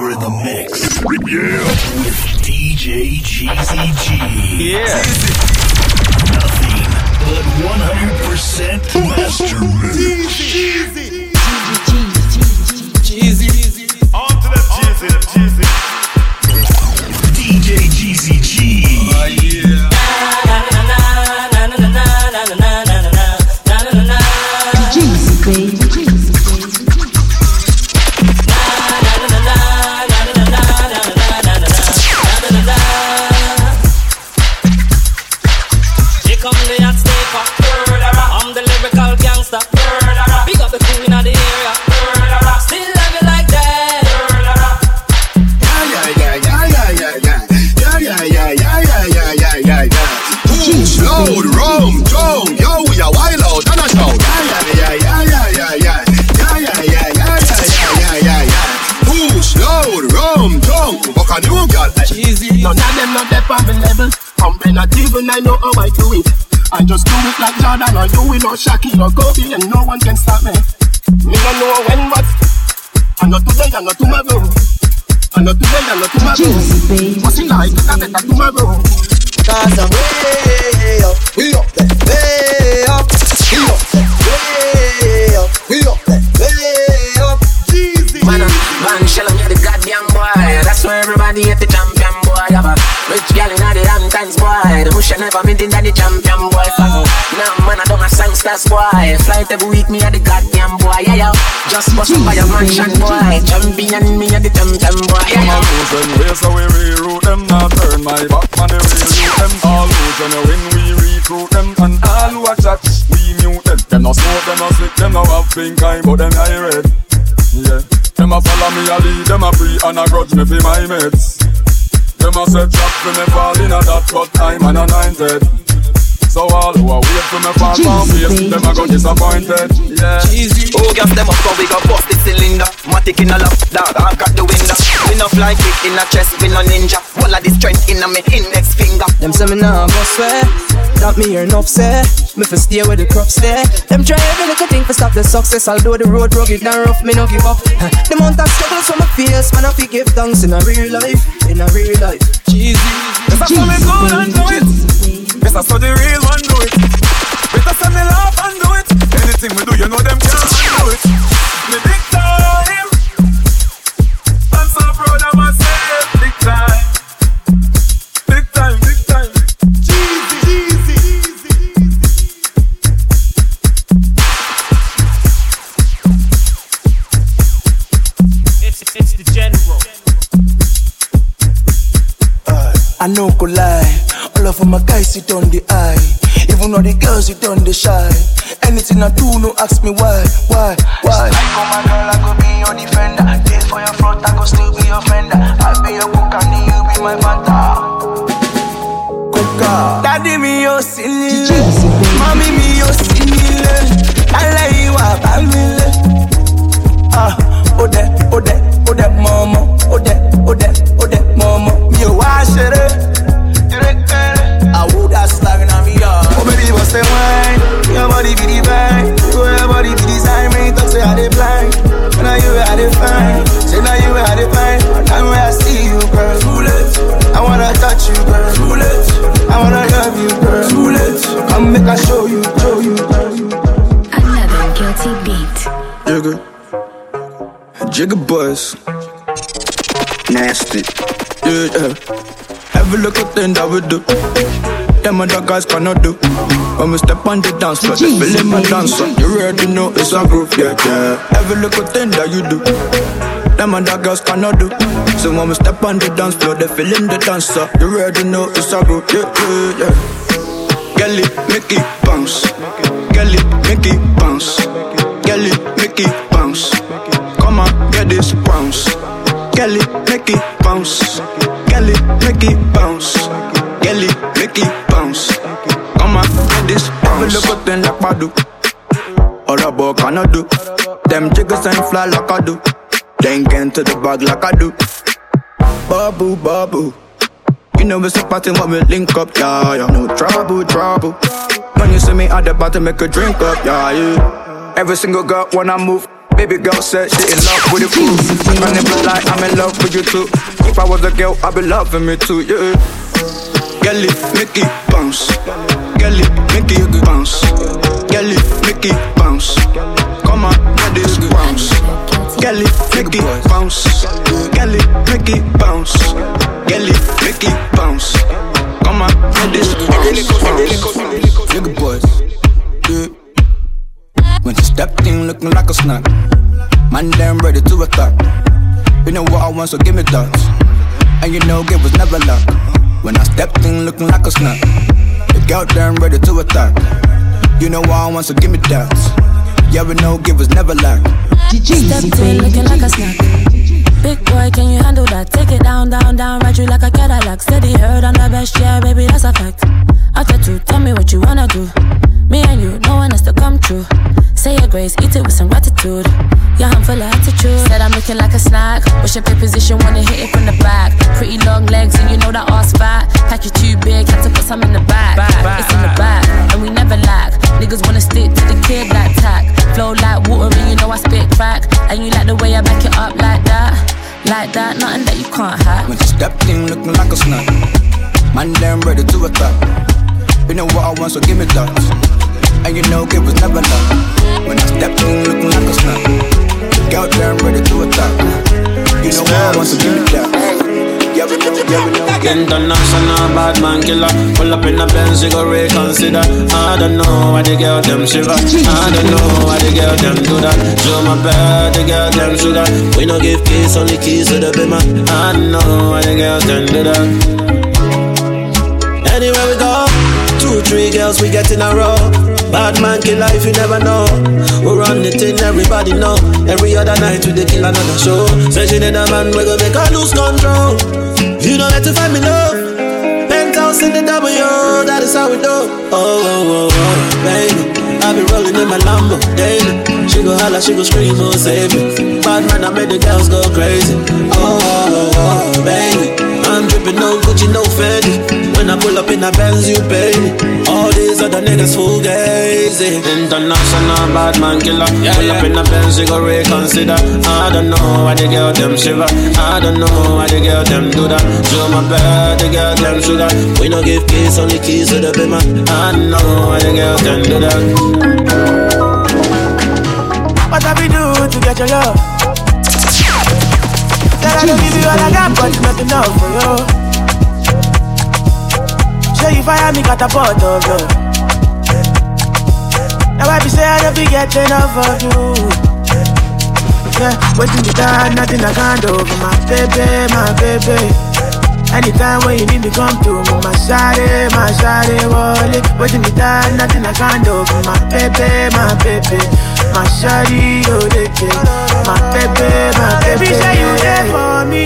You're in the mix. Yeah. With DJ Geezy G. Yeah. Nothing but 100% master mix. Geezy. On to the Geezy, the Geezy. DJ Geezy G. Oh, yeah. Like Jordan or you will or Shaquille or Kobe and no one can stop me. Me don't know when but I not today, I not tomorrow. I not today, I not tomorrow. Geezy, baby. What's it like? I better tomorrow. Cause I'm way up, we up boy. Never been in the champion boy. Fuck. Mm-hmm. Now, man, I don't a songsters boy. Flight every week, me at the goddamn boy. Yeah, yeah. Just bust up by a mansion boy. Champion, me at the champion boy. Yeah, a yeah. lose when we so we reroute them Not turn my back on the real youth them All lose when we win we recruit them And all who a chat we mute them Them no smoke, them no sick, them no have pink eye But them eye red Yeah Them a follow me a lead, them a free and a grudge me for my mates Them a set trap for me fall in a that But I'm an anointed so all who are wait for me fall down face, them a go disappointed. Yeah. Oh, gas them up, so we got bust the cylinder. Matic in a lap, dog, I got the window. We no fly kick in a chest, we no ninja. All of the strength in a me index finger. Them say me nah go swear That me hear enough say Me fi stay where the crops stay Them try every little thing to stop the success Although the road rugged and rough Me no give up The amount of struggles from my face Man I fi give thanks in a real life In a real life Geezy. Yes, I saw me go and do it. Yes, I saw the real one do it. Better send me laugh and do it. Anything we do, you know them can't do it. Me big time. I'm so proud of myself. Big time. Big time, big time. Geezy, Geezy. It's, it's the general. I no go lie. All of my guys sit on the eye. Even all the girls sit on the shy. Anything I do, no ask me why, why, why. I go my girl, I go be your defender. Date for your front, I go still be your fender. I be your cook and you be my fanta. Coca. Daddy me yo sinile, Geezy, baby. mami mi yo sinile. Alẹ́ ìwà Me talk say I dey blind. But now you I dey find. Say now you I dey find. Time when I see you, girl. Too late. I wanna touch you, girl. Too late. I wanna love you, girl. Too late. Come make I show you, show you. Another guilty beat. Jigga. Jigga boys. Nasty. Yeah, yeah. Every little thing that we do. Them other guys cannot do. When we step on the dance floor, they feel in my dancer. You already know it's a groove, yeah, yeah. Every little thing that you do. Them other girls cannot do. So when we step on the dance floor, they feel in the dancer. You already know it's a groove, yeah, yeah, yeah. Kelly, Mickey, bounce. Kelly, Mickey, bounce. Kelly, Mickey, bounce. Come on, get this bounce. Kelly, Mickey, bounce. Kelly, Mickey, bounce. Kelly, Mickey, bounce. Come on, get this bounce. Every little thing like Badu. Or a boy cannot do. Them jiggers ain't fly like I do. They ain't get into the bag like I do. Babu, babu. You know it's a party when we link up, yeah, yeah. No trouble, trouble. When you see me at the bottom, make a drink up, yeah, yeah. Every single girl when I move, Baby girl said she in love with the. I never lie, I'm in love with you too. If I was a girl, I'd be loving me too, yeah. Gelly, Mickey, bounce. Gelly, Mickey, bounce. Gelly, Mickey, bounce. Come on, get this bounce. Gelly, Mickey, bounce. Gelly, Mickey, bounce. Gelly, Mickey, bounce. Come on, get this bounce. Nigga boys, yeah. When she stepped in looking like a snack. Man, damn ready to attack. You know what I want, so give me that. And you know, it was never luck. When I stepped in looking like a snack. The girl damn ready to attack. You know what I want, so give me that. Yeah, we know, give was never lack. Stepped in looking like a snack. Big boy, can you handle that? Take it down, down, down, ride you like a Cadillac. Steady heard on the best, yeah, baby, that's a fact. After two, tell me what you wanna do. Me and you, no one has to come true. Say your grace, eat it with some gratitude. Yeah, I'm full of attitude. Said I'm looking like a snack. What's your play position? Wanna hit it from the back. Pretty long legs, and you know that ass fat. Pack you too big, had to put some in the back. It's in the back, and we never lack. Niggas wanna stick to the kid like tack. Flow like water, and you know I spit crack. And you like the way I back it up like that. Like that, nothing that you can't hack. When she stepped in looking like a snack. Man, damn ready to attack. You know what I want, so give me that. And you know it was never luck. When I stepped in looking like a snack. Girl, damn ready to attack. You know what I want, so give me that. International bad man killer. Pull up in a Benz, you go reconsider. I don't know why the girl them shiver. I don't know why the girl them do that. Show my bad, the girl them sugar. We no give keys, only keys to the bimmer. I don't know why the girls them do that. Anywhere we go, two, three girls we get in a row. Bad man kill life, you never know. We run the thing, everybody know. Every other night we dey kill another show. Say she need a man, we go make her lose control. You know where to find me love. Penthouse in the W, that is how we do. Oh, oh, oh, oh, baby. I be rolling in my Lambo daily. She go holla, she go scream, oh, save me. Bad man, I made the girls go crazy. Oh, oh, oh, oh baby. I'm dripping no Gucci, no Fendi. When I pull up in a Benz, you pay me. All these other niggas fugazi. International bad man killer. Yeah, pull up in a Benz, you go reconsider. I don't know why the girl them shiver. I don't know why the girl them do that. Show my bad, the girl them sugar. We no give keys, only keys to the bimmer. I don't know why the girl them do that. What have we do to get your love? I don't give you all I got, but it's not enough for you. Say you fire me, got a pot of love. Now I be say I don't be getting enough of you. Yeah, waiting me down, nothing I can't do for my baby, my baby. Anytime when you need me, come to me, my shawty, my shawty, wallet. Waiting me down, nothing I can't do for my baby, my baby. My shawty, oh, they My baby, my baby. Baby, say you there for me.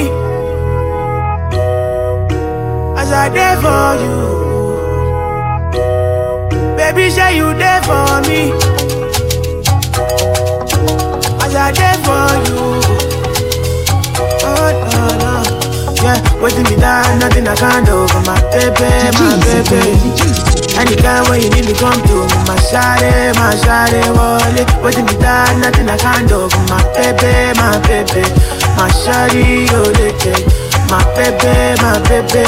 As I there for you. Baby, say you there for me. As I there for you. Oh, no, no. Yeah, waiting me down, nothing I can't do for my baby, my baby. Anytime when you need me, come to me, my shawty, my shawty, wallet. Waiting me down, nothing I can't do for my baby, my baby. My shawty, oh, my baby, my baby.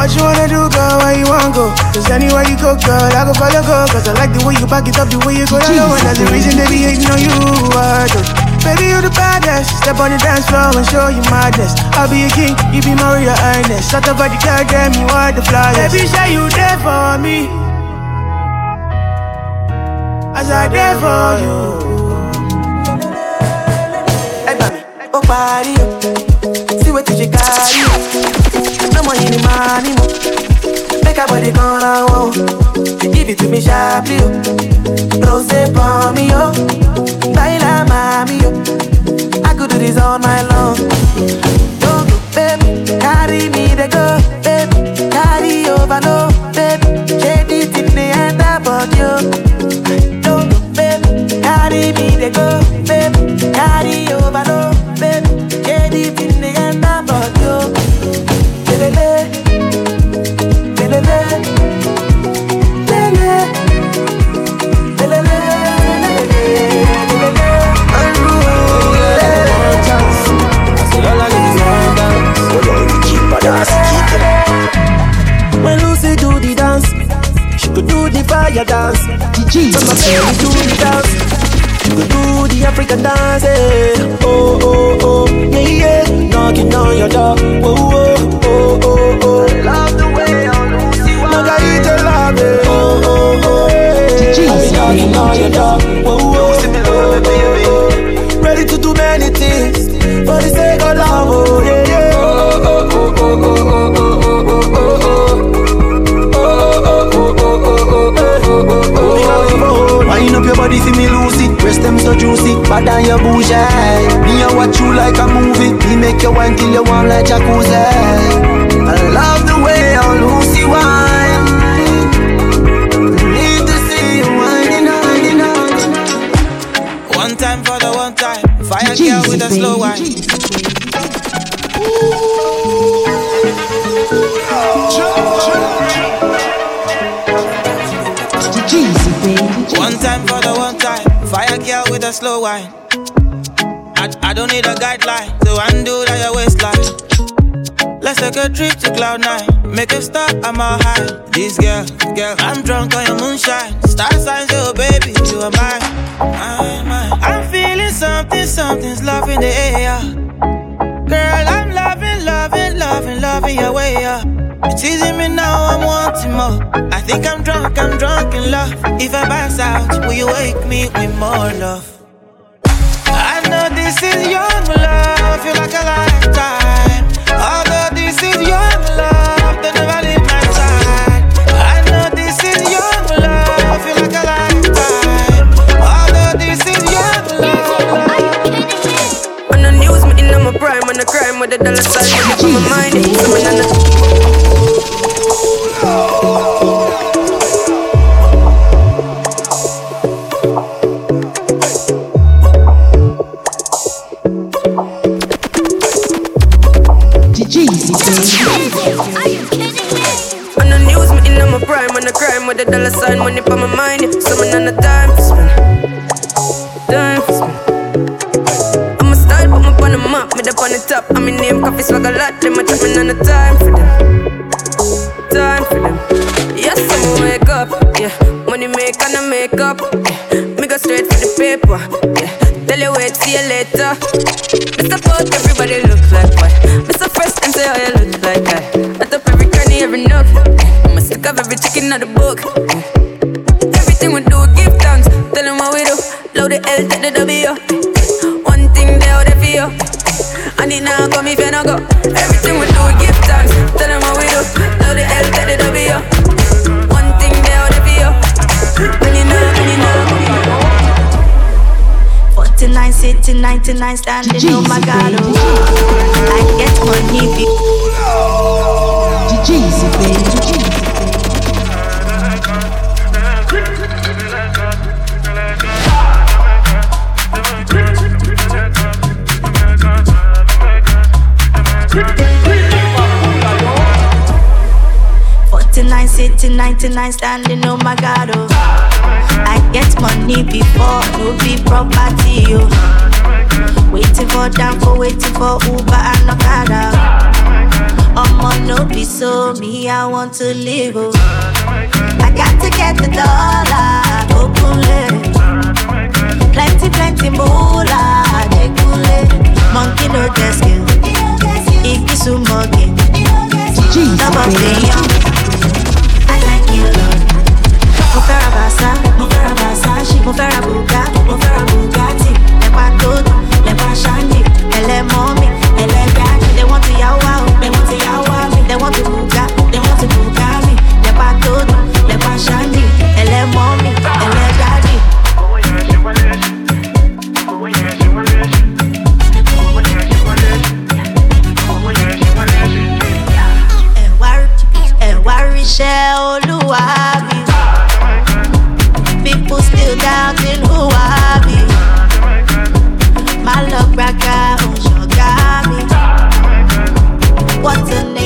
What you wanna do, girl? Where you wanna go? Cause anywhere you go, girl, I go follow, go. Cause I like the way you back it up, the way you go down low. And that's the reason they be hating on you. I do. Baby, you the baddest. Step on the dance floor and show you madness. I'll be a king, you be Maria Ernest. Shut up, body, girl, damn, you are the flyest. Baby, say you there for me. As I there for you. Hey, baby, oh, party, see what you carry. No money the money, mo. Make a body gone out, oh. give it to me sharply, oh. Rose for me, oh. Baila, mami, oh. I could do this all night long. Don't go, baby, carry me to go, baby, carry over, no, baby. Shady in the end, about you. Oh. Don't go, baby, carry me to go, baby, carry over, no, baby. Shady in From my belly the dance. You can do the African dance. Eh. Oh, oh, oh, yeah, yeah. Knocking on your door. Oh, oh, oh, oh, oh. Love the way I lose you. Margarita love it. Oh, oh, oh, yeah. I'm knocking on your door. Oh, oh, oh. Ready to do Wind up your body for me lose it. Breast them so juicy, bad than your bougie. Me I watch you like a movie. Me make you wine till you warm like jacuzzi. I love the way how Lucy wine. Need to see you whining, whining, whining. One time for the one time. Fire girl with a slow wine a slow wine. I, I don't need a guideline to undo that your waistline. Let's take a trip to cloud nine. Make a stop, I'm all high. This girl, girl, I'm drunk on your moonshine. Star signs, oh baby, you are mine. mine, mine. I'm feeling something, something's love in the air. Girl, I'm loving, loving, loving, loving your way up. It's teasing me now, I'm wanting more. I think I'm drunk, I'm drunk in love. If I pass out, will you wake me with more love? With the news in the prime, when the crime, when the dollar sign, money for 99 standing, oh my god, oh. I get money before, no be property, oh. Waiting for for waiting for Uber and Okada. I'ma no be so me, I want to live, oh. I got to get the dollar, open Plenty, plenty moolah, dekule. Monkey no skill, ikisu monkey. Number Mo fẹ́ ra Versa, mo fẹ́ ra Versace, mo fẹ́ ra Bugatti, mo fẹ́ ra Bugatti. Toto, lẹ́pa Shandy, ẹlẹ́mọ́ mi, ẹlẹ́gbàdì. They want to yawa they want to yawa they want to they want to buga mi. Lẹ́pa Toto, lẹ́pa Shandy, ẹlẹ́mọ́ mi, ẹlẹ́gbàdì.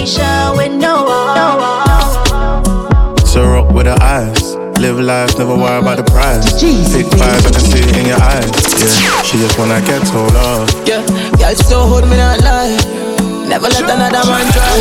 With no one. So rock with her eyes. Live life, never worry about the price. Big vibes, I can see it in your eyes. Yeah, she just wanna get told off. Yeah, girl, she so hold me not lie. Never let another man try.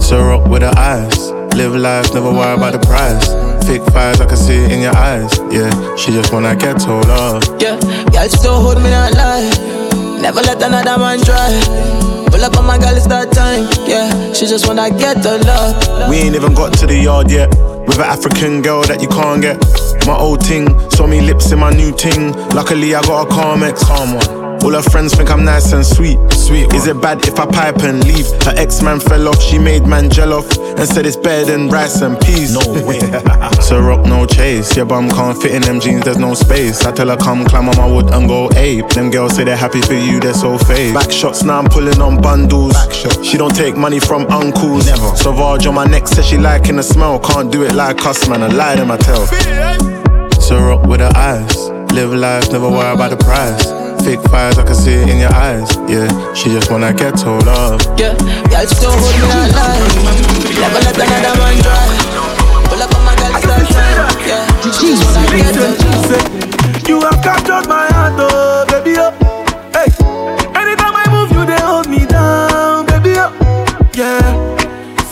So rock with the eyes. Live life, never worry about the price. Thick thighs, I can see it in your eyes. Yeah, she just wanna get told off. Yeah, girl, still hold me not lie. Never let another man try. Pull up on my girl, it's that time. Yeah, she just wanna get the love. We ain't even got to the yard yet. With an African girl that you can't get. My old ting, saw me lips in my new ting. Luckily, I got a calm ex. Calm one. All her friends think I'm nice and sweet. Sweet. Is it bad if I pipe and leave? Her ex man fell off, she made man gel off and said it's better than rice and peas. No way. so rock no chase. Your bum can't fit in them jeans, there's no space. I tell her come climb on my wood and go ape. Them girls say they're happy for you, they're so fake. Back shots now I'm pulling on bundles. She don't take money from uncles. Never. Sauvage on my neck says she liking the smell. Can't do it like us, man. I lie to my tell. Eh? So rock with her eyes. Live life, never worry about the price. Thick thighs, I can see it in your eyes. Yeah, she just wanna get told off. Yeah, girl, still hold me not lie. Never let another man try. Pull up on my girl, start time. Yeah, she just wanna get told off. You have captured my heart, oh, baby, oh. Hey, anytime I move, you they hold me down, baby, oh. Yeah,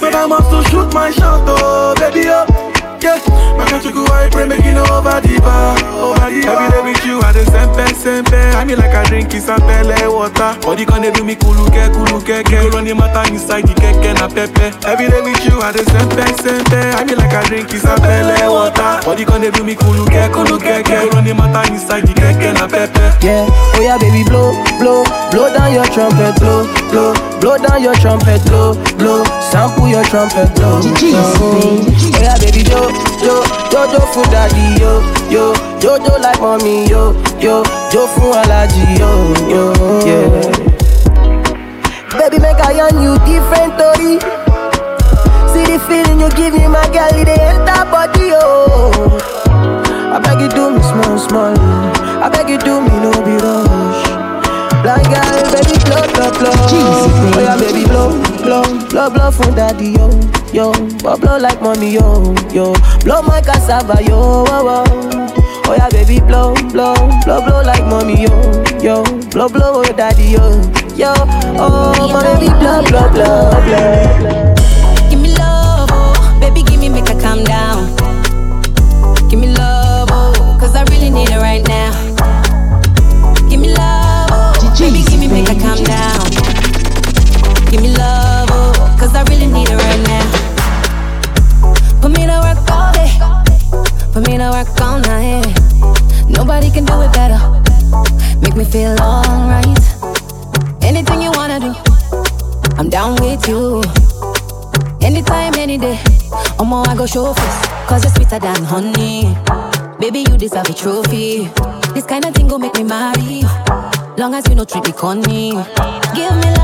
so I must to shoot my shot, oh, baby, oh. Yeah, my country go I pray making over the bar, over the bar. Every day with you, I the sempe, sempe. I mean like I drink is a pele water. Body can they do me kuluke, kuluke, ke. Go run the matter inside the keke na pepe. Every day with you, I the sempe, sempe. I mean like I drink is a pele water. Body can they do me kuluke, kuluke, ke. Go run the matter inside the keke na pepe. Yeah, oh yeah, baby, blow, blow, blow down your trumpet, blow, blow, blow down your trumpet, blow, blow, sample your trumpet, blow. blow. Oh yeah, baby, yo, yo, yo, yo, for daddy, yo, yo, yo, yo, like mommy, yo, yo, yo, for allergy, yo, yo, yeah. Baby, make I on you different story. See the feeling you give me, my girl, it enter body, oh. I beg you do me small, small. I beg you do me no be rush. Blind girl, baby, blow, blow, blow. oh yeah, baby, blow, blow, blow, blow for daddy, yo, yo. But blow like mommy, yo, yo. Blow my cassava, yo, oh, oh. Oh yeah, baby, blow, blow, blow, blow like mommy, yo, yo. Blow, blow, oh daddy, yo, yo. Oh, my baby, blow, blow, blow, blow. Give trophy. This kind of thing go make me marry. Long as you know treat me conny. Give me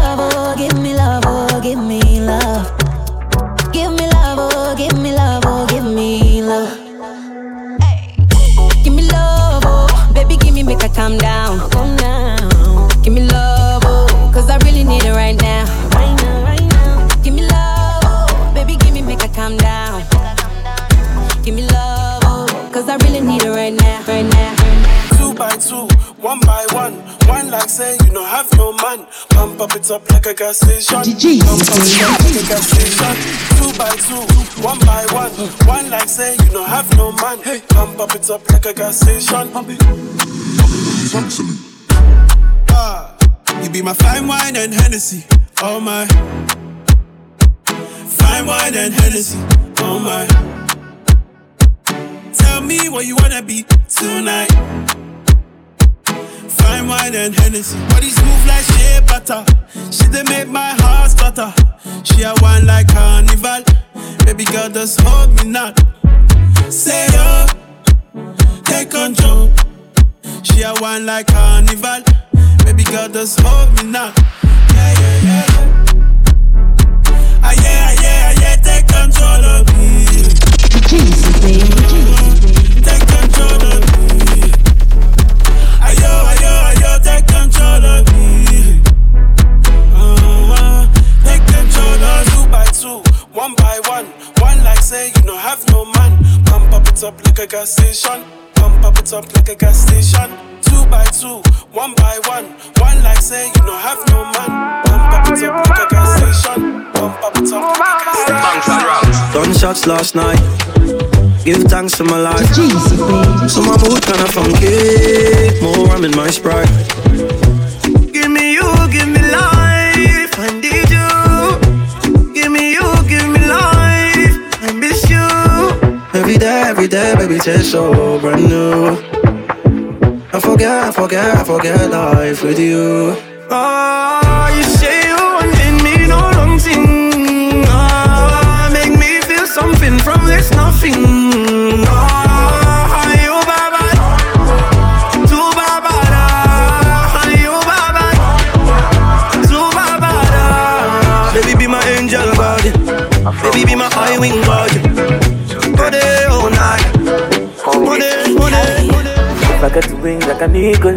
it up like a gas station. Pump up it up like a gas station. Two by two, one by one. One like say you don't have no man. Pump up it up like a gas station. Pump it. Ah, you be my fine wine and Hennessy. Oh my. Fine wine and Hennessy. Oh my. Tell me what you wanna be tonight. Fine wine and Hennessy. Body smooth like shea butter. She dey make my heart stutter. She a wine like carnival. Baby girl, just hold me now. Say yo, take control. She a wine like carnival. Baby girl, just hold me now. Yeah, yeah, yeah. Ah, yeah, ah, yeah, ah, yeah, take control of one by one. One like say you don't have no man. Pump up it up like a gas station. Pump up it up like a gas station. Two by two, one by one. One like say you don't have no man. Pump up it up like a gas station. Pump up it up like a gas station. Done shots last night. Give thanks to my life. So my mood kinda funky. More rum in my sprite. Every day, baby, tastes so brand new. I forget, I forget, I forget life with you. Oh, you say eagle,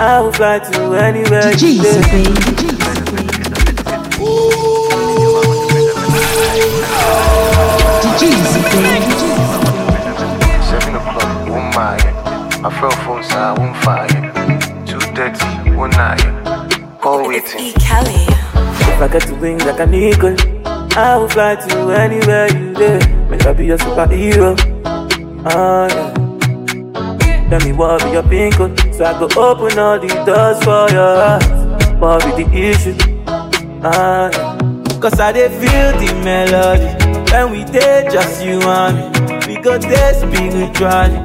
I will fly to anywhere you say. Seven o'clock, one mile. My phone phone side, one fire. Two thirty, one nine. Call waiting. If I get to wings like an eagle, I will fly to anywhere you there. Make I be a superhero. Ah, yeah. Tell me what be your pin code, so I go open all the doors for your heart. What be the issue? Ah, yeah. Cause I dey feel the melody when we dey just you and me. We go dey spiritually.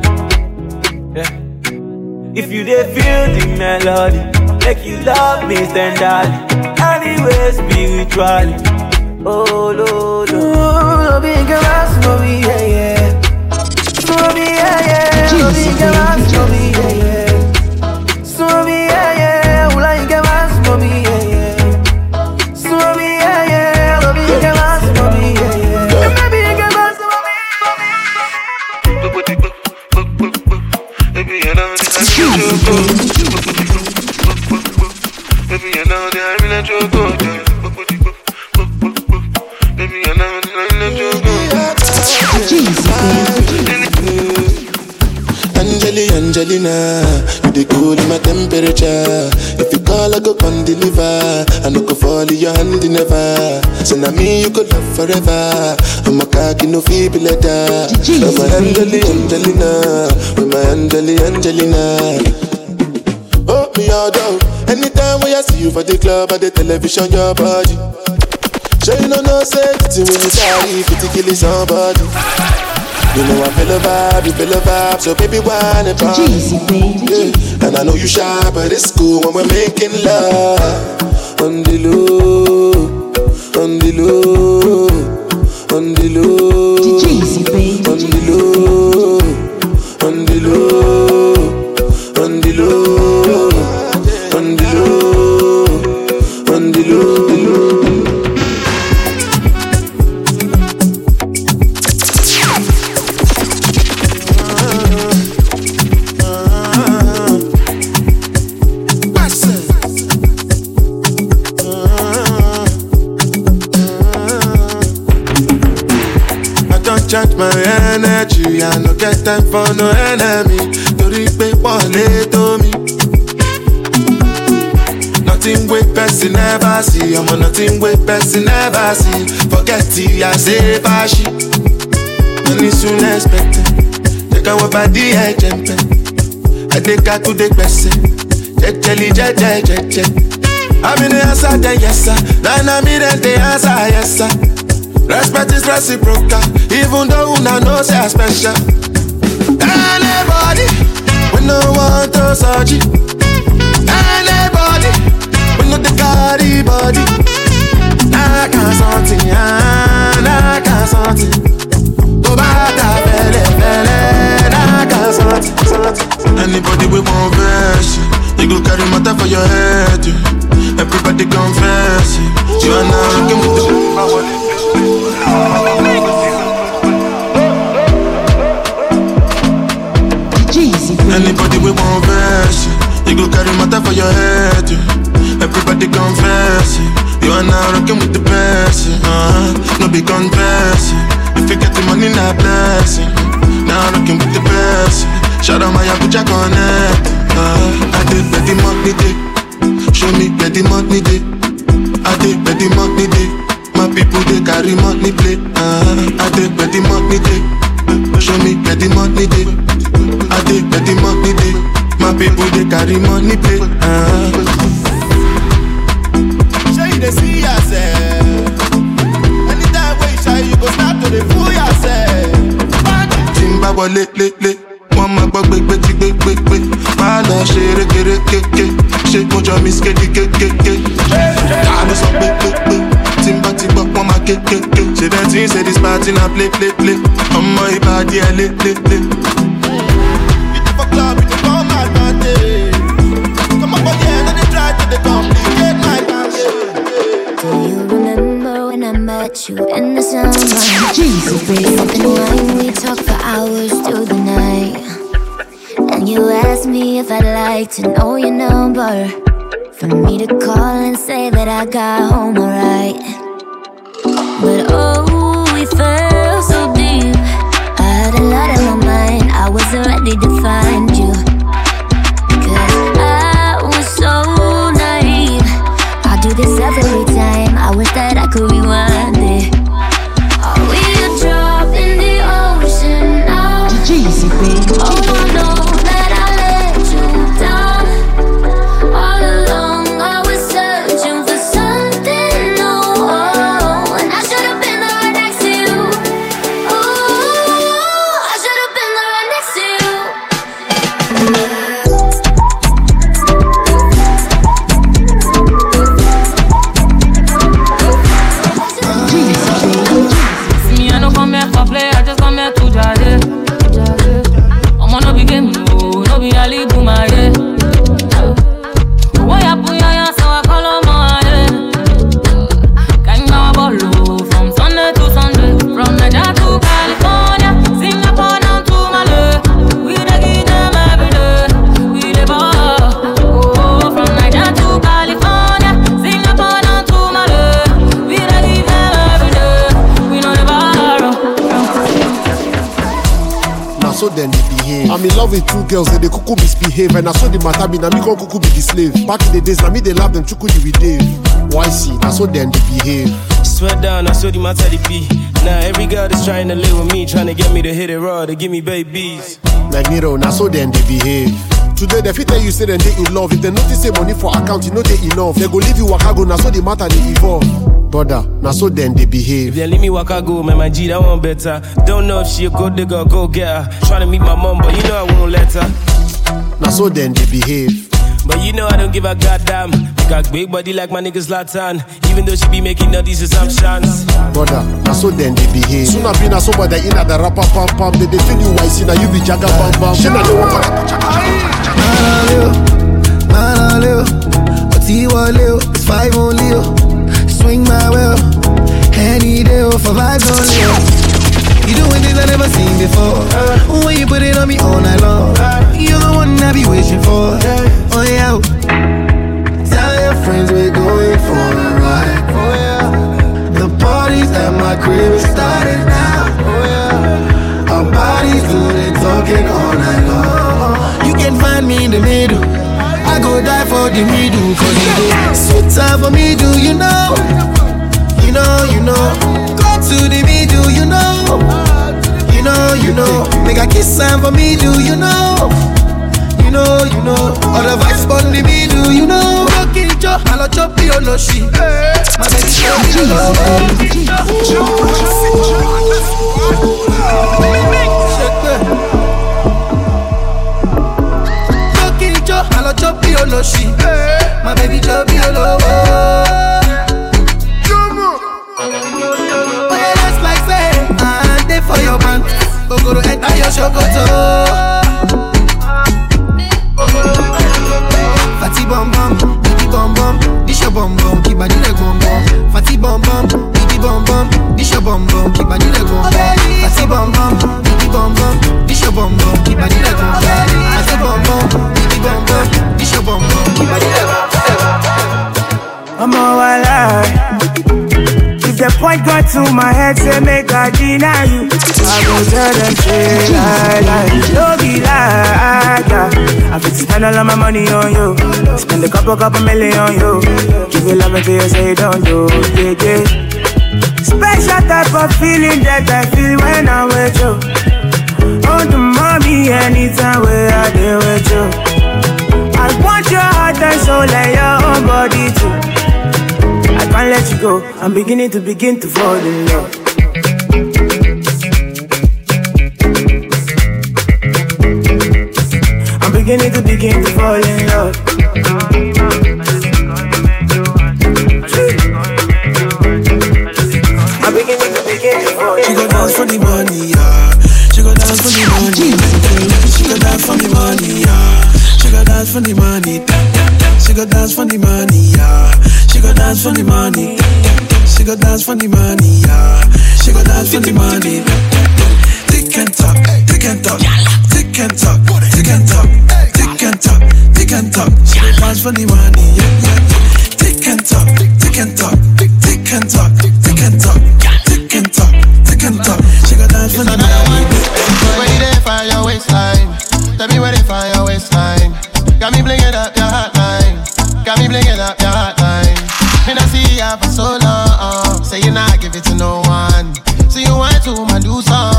Yeah. If you dey feel the melody, make you love me tenderly. Anyway, spiritually. Oh, lo, lo. Oh, big ass, no, yeah, yeah. So me, yeah, yeah. Oh, big ass, no, me, yeah, yeah. Angelina, you the cool my temperature. If you call, I go come deliver. I no go fall in your hand never. So now me you could love forever. I'm a cocky no feeble letter. I'm my Angeli, Angelina, with my Angeli, Angelina. Oh, me all down. Anytime when I see you for the club or the television, your body. Sure you know no safety when you carry 50 kill somebody. You know I feel a vibe, you feel a vibe, so baby why not try? Yeah. And I know you shy, but it's cool when we're making love on the low, on the low, on the low, on the low, on the low, I don't charge my energy, I no get time for no enemy. Torí pé wọlé tó mi. Nothing wey person never see, ọmọ nothing wey person never see. Forget it, I say fashi. Money soon expected. Jẹ́ ká wọ́n bá dí ẹ̀jẹ̀ ń pẹ́. Adéka tó dé gbẹ̀sẹ̀. Jẹ́jẹ́lì jẹ́jẹ́ jẹ́jẹ́. Àmì ni answer then yes sir. Nana mi then dey answer yes sir. Respect is reciprocal, even though una know say I special. Anybody, we no want to search. Anybody, we no the carry body. I can't something, I can't something. Tó bá ta fẹ́lẹ́ fẹ́lẹ́, I can't something. Anybody we want verse, you go carry matter for your head. Everybody confess, you are now rocking with the. Anybody we want verse, you go carry matter for your head. Everybody confess, you are now rocking with the best. Uh-huh. No be confess, if you get the money, not blessing. Now rocking with the best. Shout out my Abuja connect. Uh, I did where money day. Show me where money day. I did where money day. My people they carry money play. Uh, I take where the money day. Show me where the money day. I take where the money day. My people they carry money play. Uh, Show you the see yourself. Anytime when you shy, you go start to the fool yourself. tí n bá wọlé lélẹ̀ wọ́n máa gbọ́ gbégbé tí gbégbégbé máa lọ ṣe rékeré kéké ṣé mo jọ mi skéde kékéké ta ló sọ pé pépé tí party play play play club, advantage. Come up again, and they try to complicate my. Do you remember when I met you in the summer? Jesus, baby. Sipping wine, we talked for hours through the night. And you asked me if I'd like to know your number. For me to call and say that I got home alright. But oh, we fell so deep. I had a lot on my mind. I wasn't ready to find you. Cause I was so naive. I do this every time. I wish that I could rewind it. Are we a drop in the ocean now? Misbehave. And I saw the matter be, now me gon' cuckoo be the slave. Back in the days, now me they love them chuku with Dave. Why see? Now so then they behave. Swear down, I saw the matter be. Now every girl that's trying to live with me, trying to get me to hit it raw, to give me babies. Magnito, now so then they behave. Today they fit tell you say them they in love. If they notice say money for account, you know they enough. They go leave you wakago, now so the matter they evolve. Brother, now so then they behave. If they leave me walk, I go, man, my G, that one better. Don't know if she a good nigga, go get her. Trying to meet my mom, but you know I won't let her. Now so then they behave. But you know I don't give a goddamn. Got big body like my niggas Latan. Even though she be making all these assumptions. Brother, now so then they behave. Soon I be na somebody in at the rapper pam pam. They, they feel you wise, now you be jaga bam bam. She na they want Manaleo, Oti Waleo, it's five only. oh. Swing my well, any day oh, for vibes only. oh. You doing things I never seen before. Uh. When you put it on me all night long, you're the one I be wishing for. Oh yeah. Tell your friends we're going for a ride. Oh yeah. The parties at my crib is starting now. Oh yeah. Our bodies do the talking all night long. You can find me in the middle. I go die for the middle Cause you do sweet time for me, do you know? You know, you know Go to the middle, you know You know, you know Make a kiss time for me, do you know? You know, you know. All the vibes on the middle, you know. Go kill Joe, I'll chop you, no she. My baby, me the love Talking Joe, I'll chop you, no she. My baby, chop no oh, say I'm there for your man Ogoro enter your shokoto my head, say make I deny you. I go tell them say lie, lie, no be lie. Spend all of my money on you. Spend a couple, couple million on you. Give you love until you say don't do. Yeah, yeah. Special type of feeling that I feel when I'm with you. Oh, the mommy, anytime where I deal with you. I want your heart and soul and your own body too. Can't let you go. I'm beginning to begin to fall in love. I'm beginning to begin to fall in love. I'm beginning to begin She go dance for the money, yeah. She go dance for the money. She go dance for the money, yeah. She go dance for the money. She go dance for the money, yeah. She go dance for the money. She go dance for the money, yeah. She go dance for the money. Tick and talk, tick and talk, tick and talk, tick and talk, tick and talk, tick and talk. She go dance for the money, yeah, yeah. Tick and talk, tick and talk, tick and talk, tick and talk, tick and talk, tick and talk. She go dance for the money. Where you there for your waistline? Tell me where they for your waistline. Got me blinging up your hotline. Got me blinging up your hotline. Me not see ya for so long. Say you not give it to no one. See you want to my do song.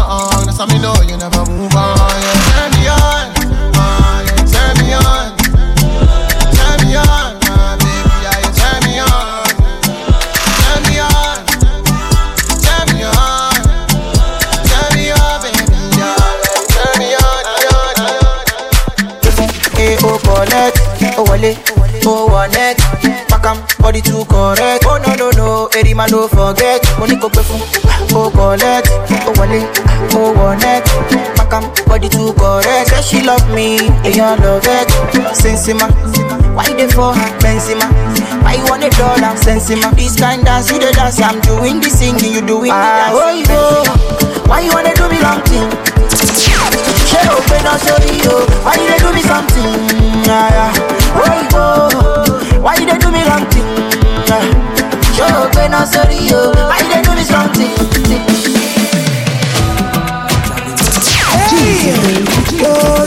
Body too correct. Oh, no, no, no, Eddie man, don't forget. Money go pay for, oh, collect, oh, wale, oh, one neck. Back am, body too correct. Say she love me, and you love it. Sensima, why they for her, Benzema? Why you want a dollar, Sensima? This kind dance, you the dance, I'm doing the singing, you doing the ah, dance. Oh, you go, why you wanna do me long thing? Shut open up, sorry, yo. Why you they do me something? Ah, yeah, oh, yeah. Why you go? Why you they do me wrong thing? Yeah. Shut open up, sorry, yo. Why you they do me something? Hey, yo, yo, yo.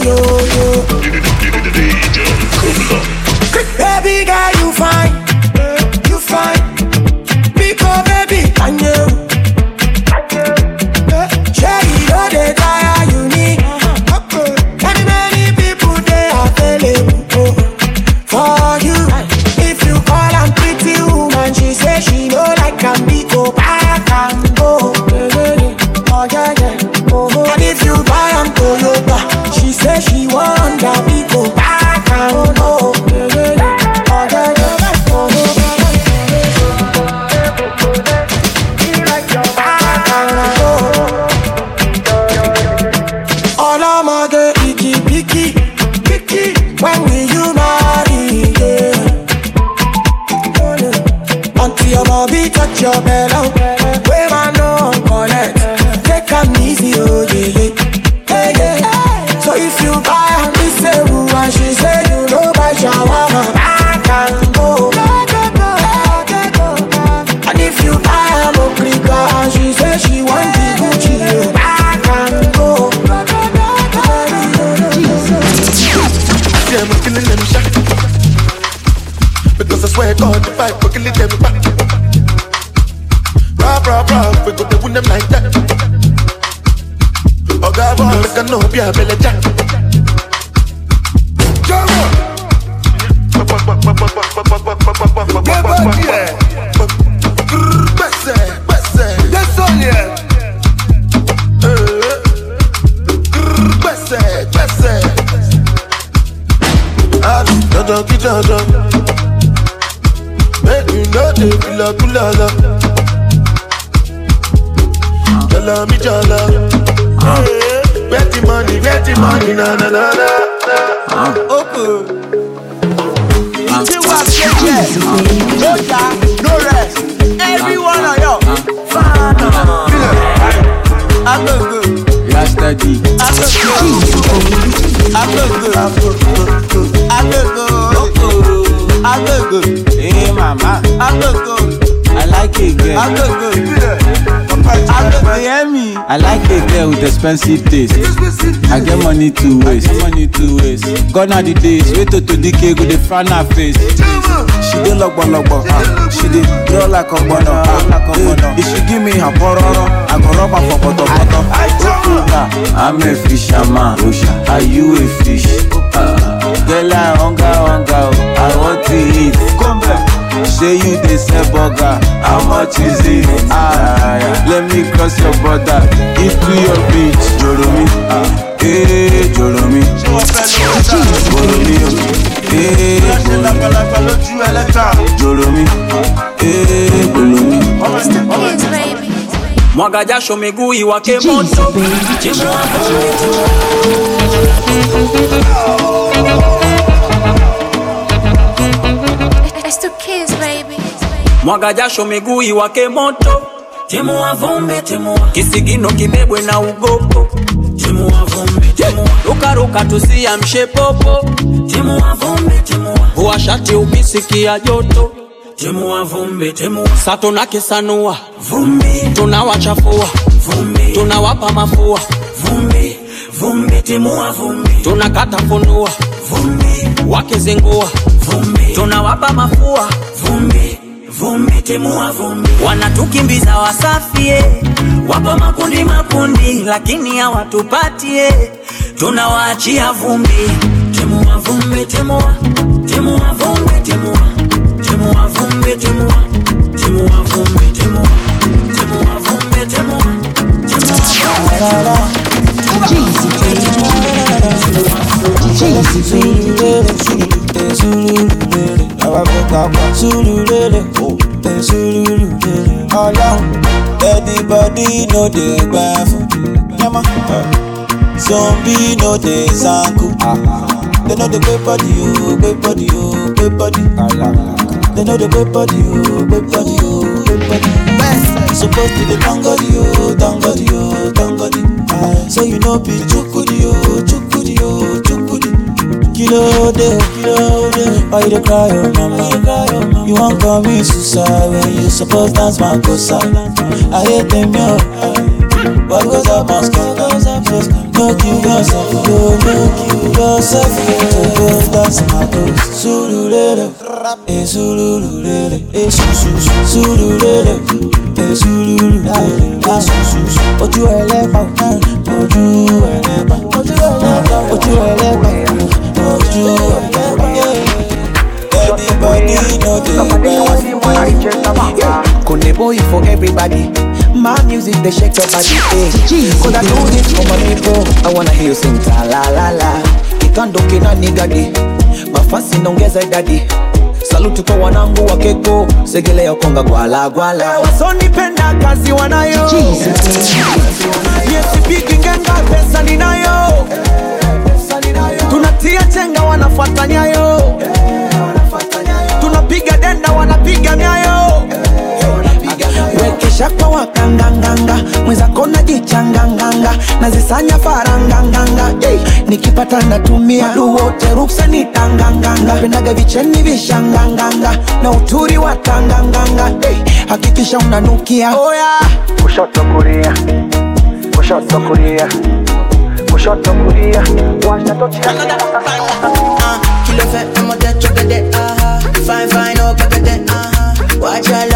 Expensive taste. I get money to waste, money to waste. Gone are the days, wait to to decay, go the front her face. She dey logbo, ah. she dey draw like a bono, ah. Eh, If she give me her pororo, I go rub her for poto poto. Ah, I'm a fisherman, are you a fish? Ah, Girl, I hunger, hunger, oh. I want to eat. Come back. Say you dey sell burger, how much is it? Ah, let me cross your border, into your beach, Joromi. Ah, eh, Joromi. Joromi, eh, Joromi. Eh, Joromi. mwaga jasho miguu iwake moto mwaga jasho miguu iwake moto. Timua vumbi timua kisigino kibebwe na ugopo timua vumbi timua rukaruka tusiamshe popo. Timua vumbi timua vua shati ukisikia joto. Timua vumbi timua sa tunakisanua. Vumbi. Tunawachafua. Vumbi. Tunawapa mafua. Vumbi vumbi timua vumbi. Tunakata funua. Vumbi. Wakizingua. Vumbi. Tunawapa mafua. Vumbi vumbi timua vumbi wanatukimbiza wasafie wapo makundi makundi lakini hawatupatie tunawaachia vumbi timua vumbi timua timua vumbi timua timua vumbi timua timua vumbi timua timua vumbi timua timua ọlọ́run oh, e everybody no dey gbẹ fún yẹmọ zombie no dey zanku they no dey gbé body oh, o gbé body oh, o gbé body. They no dey gbé body o gbé body o gbé body. Suppose to dey thank God o thank God o thank God say you no be chukudi o chukudi o chukudi. De, kilo de, why you dey cry oh mama? You wan commit suicide when you suppose dance makosa. I hate them yo, what goes up must come. No kill yourself, yo, no kill yourself. To go dance makosa. Sululele, eh sululele, eh su su su. Sululele, eh sululele, ah. Ojú ẹlẹ́pà, ojú ẹlẹ́pà, ojú ẹlẹ́pà, ojú ẹlẹ́pà. Kone boy for everybody. My music they shake your body. Hey. Cause I do this for my people. I wanna hear you sing ta la la la. Kitando kina nigadi. Mafasi nongeza idadi. Saluti kwa wanangu wa keko. Segele ya konga gwala gwala. Wasonipenda kazi wanayo. Yes, piki ngenga pesa ninayo. Tunatia chenga wanafuata nyayo. Tunapiga denda wanapiga nyayo. Wekesha kwa wakanganganga mwenzako najichanganganga nazisanya faranganganga nikipata natumia duwote ruksa ni tanganganga pendaga vicheni vishanganganga na uturi wa tanganganga hakikisha unanukia oh, yeah. kushoto kulia kushoto kulia kushoto kulia tochi Kilo fait, I'ma get you get it, uh-huh. Fine, fine, oh, uh-huh. Watch your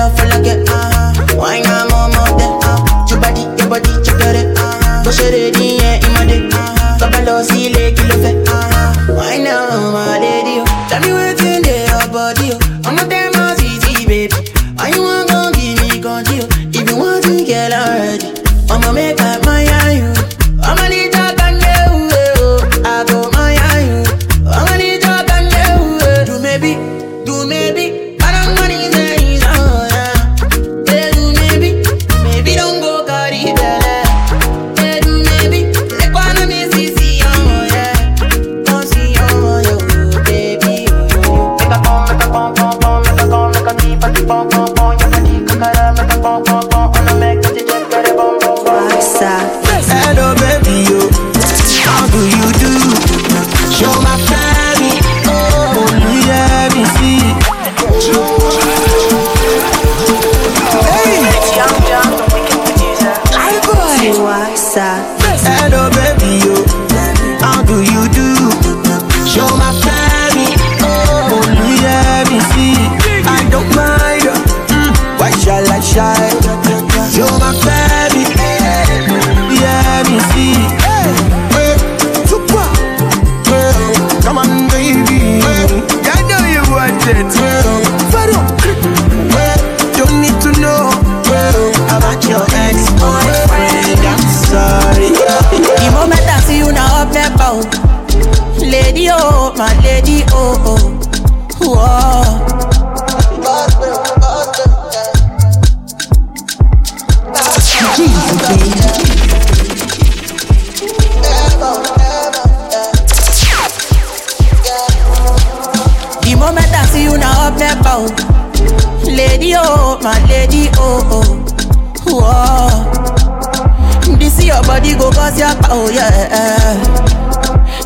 oh yeah.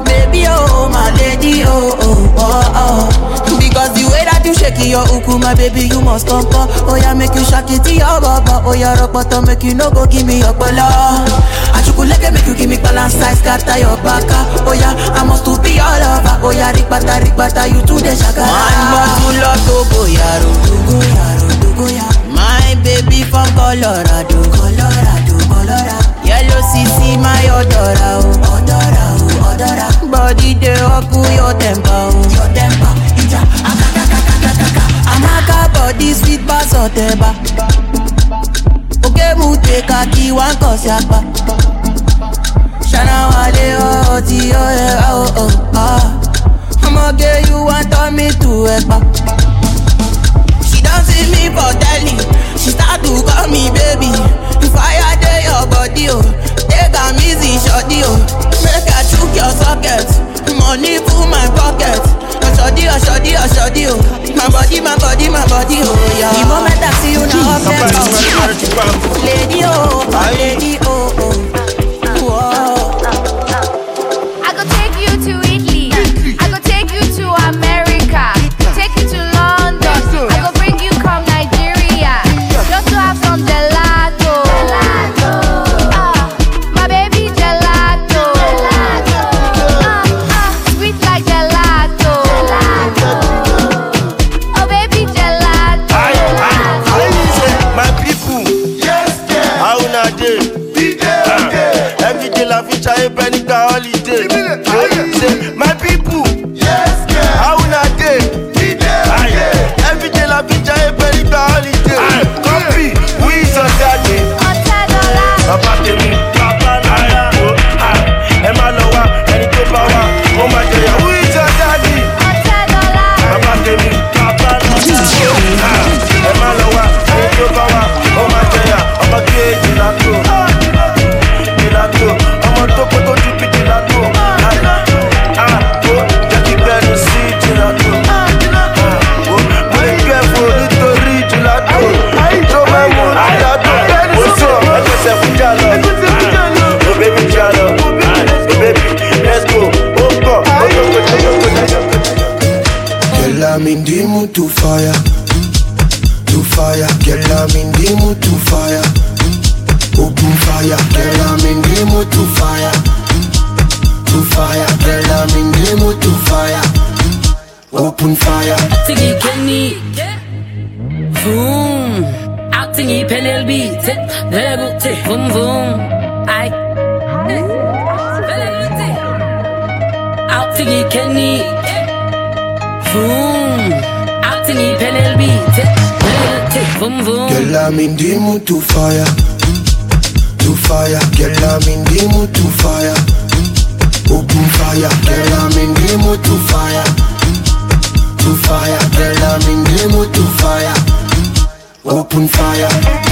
Baby, oh my lady, oh oh oh oh. Because the way that you shaking your uku, my baby, you must come for. Oh yeah, make you shake it to your baba. Oh yeah, rock bottom, make you no go give me your bala. Achukuleke make you give me balance, size, scatter your baka. Oh yeah, I must to be your lover. Oh yeah, rikbata, rikbata, you too the shaka. One more to love, go go yaro, go go yaro, go go yaro. My baby from Colorado. lọ tẹ bá òkè mú tèka kí wá ń kọ̀ sí apá ṣánáwálé ọ̀ tí ó yẹ ọ̀ ọ̀ ọ̀ ọmọge yìí wá tọ́ mi tù ẹ̀ she don see me for telly. She start to call me baby. The fire dey your body o. Oh. take am easy shorty o. Oh. make i chook your socket. Money full my pocket shoddy, oh shoddy, oh shoddy, oh. My body, my body, my body, oh yeah. You moment I see you now, up them. Oh. Lady, oh, lady, oh, oh. Whoa. Open fire.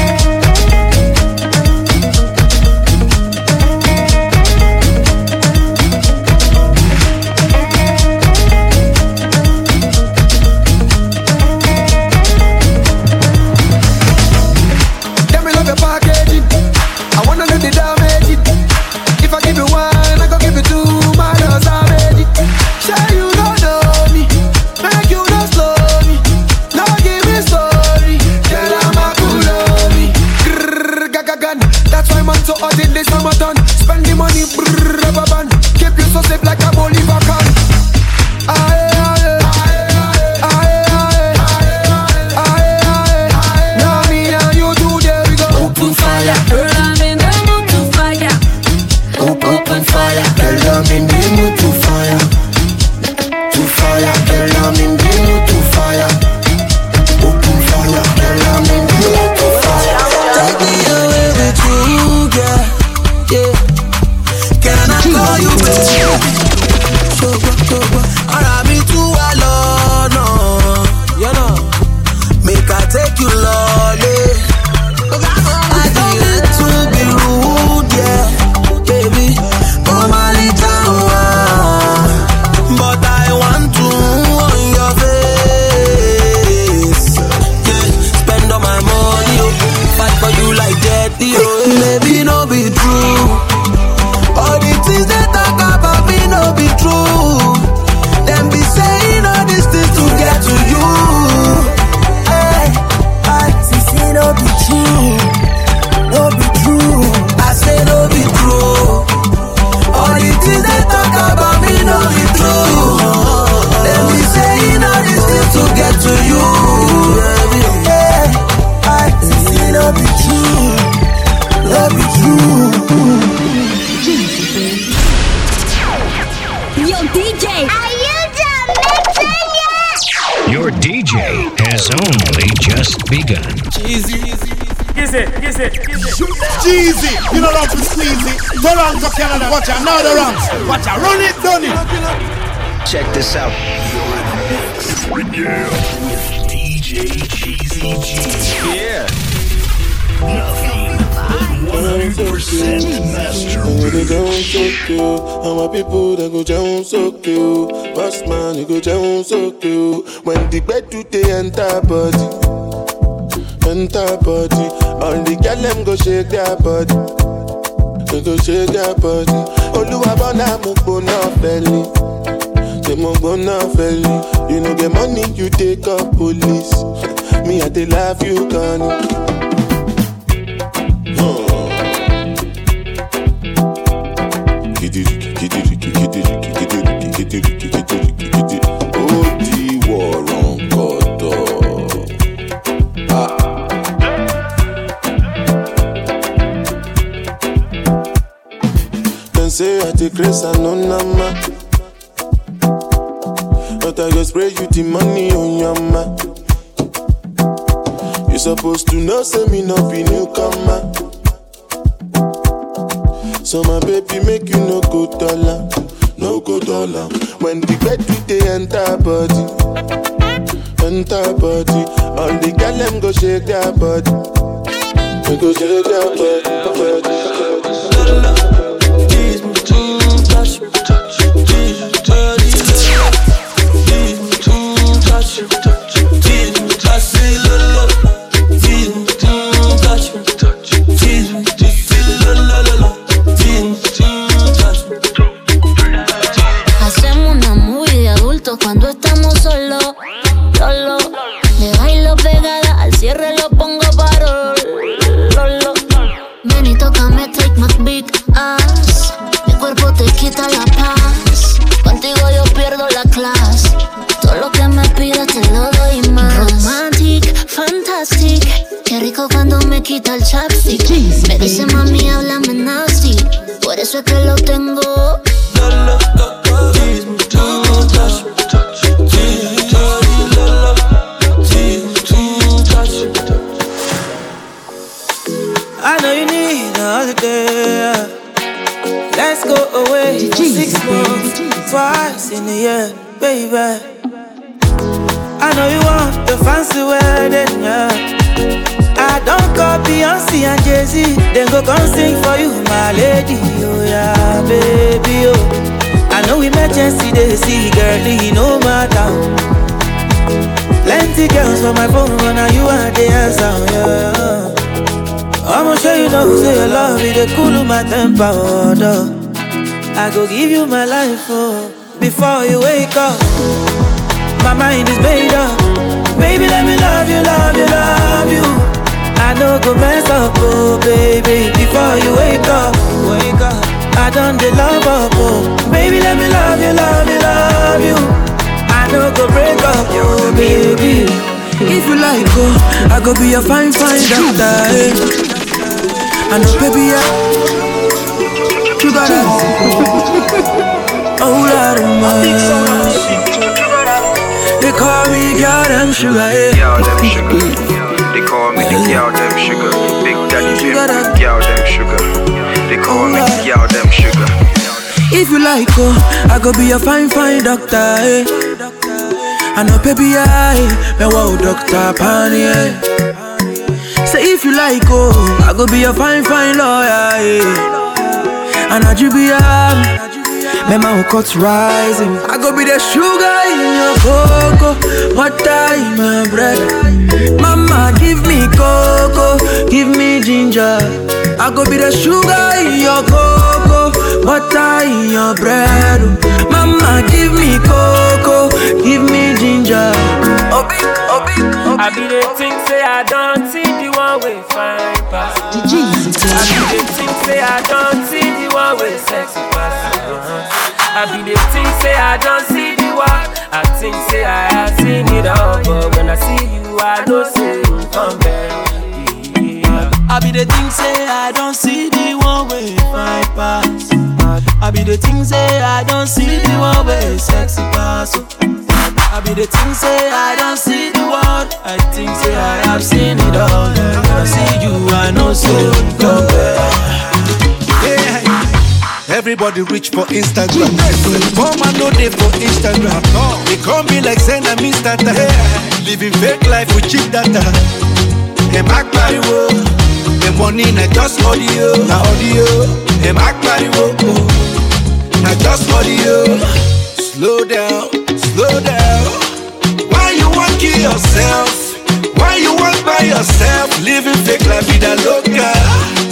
This out. DJ Geezy G. Yeah. Nothing but 100% master They go down so cute. And my people they go so go down so. When the they body, shake body. Shake body. Oluwa bona mo gbona belly. Say mo gbona belly. You know get money, you take up police. Me I dey love you. Ó di say I take grace and no go spray you the money on your ma. You supposed to know, say me no be newcomer. So my baby make you no go dollar, no go dollar. When the bed with the enter body, enter body. All the girl them go shake their body, go shake their body. body. Hacemos dey cool my temper, oh, duh. I go give you my life, oh, before you wake up. My mind is made up. Baby, let me love you, love you, love you. I know go mess up, oh, baby, before you wake up, wake up. I done the love up, oh, baby, let me love you, love you, love you. I know go break up, oh, baby. If you like, oh, I go be a fine, fine doctor, eh. I know, baby, yeah. You got a whole lot of money. They call me girl, them sugar, yeah. Girl, them sugar. They call me the girl, them sugar. Big daddy, big girl, them sugar. They call me the girl, them sugar. If you like, oh, I go be a fine, fine doctor, eh. I know, baby, I, me wow, Doctor Pani, eh. Say if you like, oh, I go be a fine, fine lawyer, eh. And I you be a, me my cuts rising. I go be the sugar in your cocoa, butter in my bread. Mama, give me cocoa, give me ginger. I go be the sugar in your cocoa, butter in your bread. Mama, give me cocoa, give me ginger. Obi, obi, obi. I be the thing say I don't see the one way fine pass. I be the thing say I don't see the one way sexy pass. Uh-huh. I be the thing say I don't see the one I think say I have seen it all, but when I see you, I know say you come back. Yeah. I be the thing say I don't see the one way fine pass. I be the thing say I don't see the one way sexy pass. oh. I be the thing say I don't see the world. I think say I have seen it all. I see you, I know come. Yeah. Everybody reach for Instagram. Come and know they for Instagram. They call me like send a Mr. Living fake life with cheap data. Them act pariwo. The money na just audio, na audio. Them act pariwo. Na just audio. Slow down, slow down. Why you want kill yourself? Why you want by yourself? Living fake la vida loca.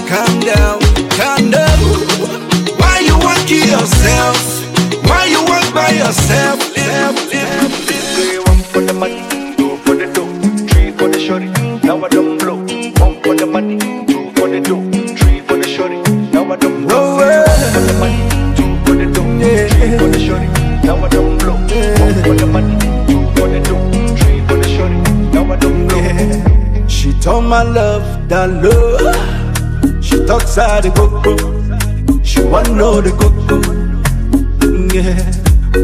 Calm down, calm down. Why you want kill yourself? Why you want by yourself? Live, live, live. One for the money, two for the dough, three for the shorty. Now I don't blow. One for the money, two for the dough, three for the shorty. Now I don't blow. For the money, two for the dough, three for the shorty. Now I don't blow. She told my love that love. She talks out the coco. She want know the coco. Yeah,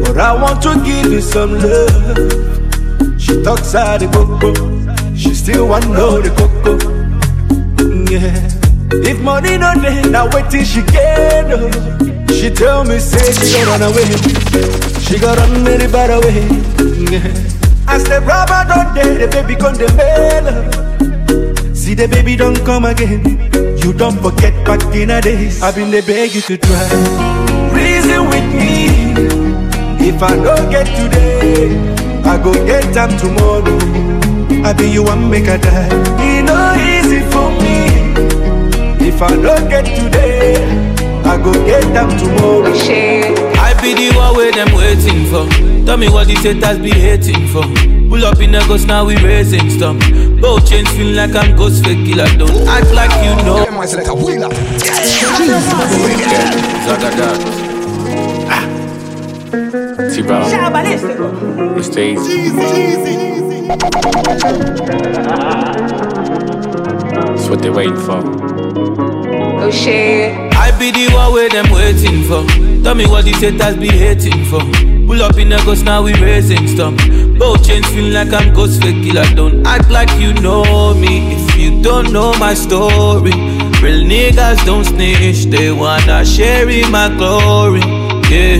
but I want to give you some love. She talks out the coco. She still want know the coco. Yeah, if money no dey, now wait till she get. She tell me say she gon' run away. She gon' run very bad away. Yeah. As the rubber don't dey, the baby come dey mail. See the baby don't come again. You don't forget back in the days. I've been the beg you to try. Reason with me. If I don't get today, I go get them tomorrow. I be you one make a die. It no easy for me. If I don't get today, I go get them tomorrow. I be the one where them waiting for. Tell me what these haters be hating for. Pull up in a ghost, now we raising stuff. Both chains feel like I'm ghost fake killer. Don't act like you know. Zagadat. T-Brown. Mr. Eazi. That's what they waiting for. Oh shit. I be the one where them waiting for. Tell me what these haters be hating for. Pull up in a ghost, now we raising stuff. Both chains feel like I'm ghost fake killer. Don't act like you know me if you don't know my story. Real niggas don't snitch, they wanna share in my glory. Yeah.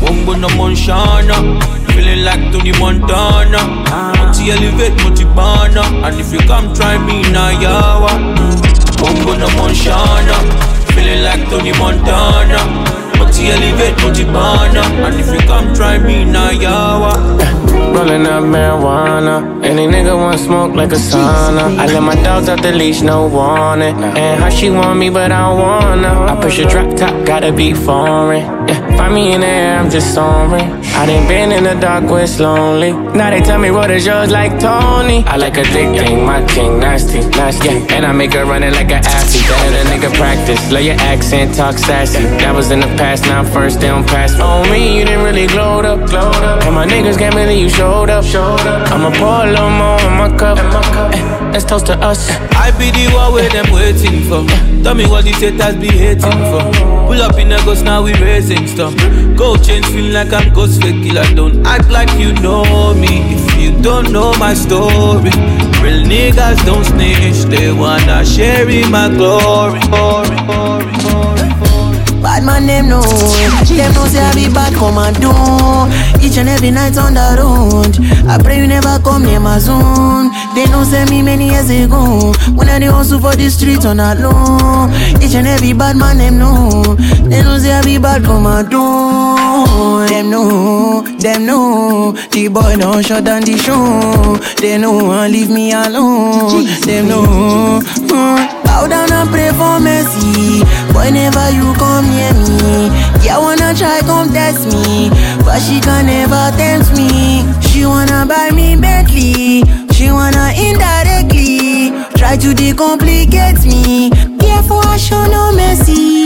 Mumbo no Monshana, feeling like Tony Montana. Multi elevate, multi bana, and if you come try me now, yawa. No Monshana, feeling like Tony Montana. Multi elevate, multi and if you come try me yawa. Rolling up marijuana. Any nigga want smoke like a sauna. I let my dogs out the leash, no warning. And how she want me, but I wanna. I push a drop top, gotta be foreign. Yeah, find me in the air, I'm just soaring. I done been in the dark where it's lonely. Now they tell me what is yours like Tony. I like a thick thing, my king, nasty, nasty. Yeah, and I make her run it like an athlete. That a nigga practice. Love your accent, talk sassy. That was in the past, now first, they don't pass. On me, you didn't really glow up, glowed up. And my niggas can't believe you showed up, showed up. I'ma pour a little more in my cup. Eh, let's toast to us. I be the one where them waiting for. Tell me what these haters be hating for. Pull up in a ghost, now we raising stuff. Gold chains feel like I'm ghost fake killer. Don't act like you know me if you don't know my story. Real niggas don't snitch, they wanna share in my glory, glory, glory. Bad man, them know. Them know say I be bad, come and do. Each and every night on the road. I pray you never come near my zone. They know say me many years ago. When I hustle for the street on alone. Each and every bad man, them know. They know say I be bad, come and do. Them know, them know. The boy don't shut down the show. They know, and leave me alone. Them know. Mm. Bow down and pray for mercy. Whenever you come near me, yeah, wanna try come test me, but she can never tempt me. She wanna buy me Bentley, she wanna indirectly try to decomplicate me. Therefore, I show no mercy.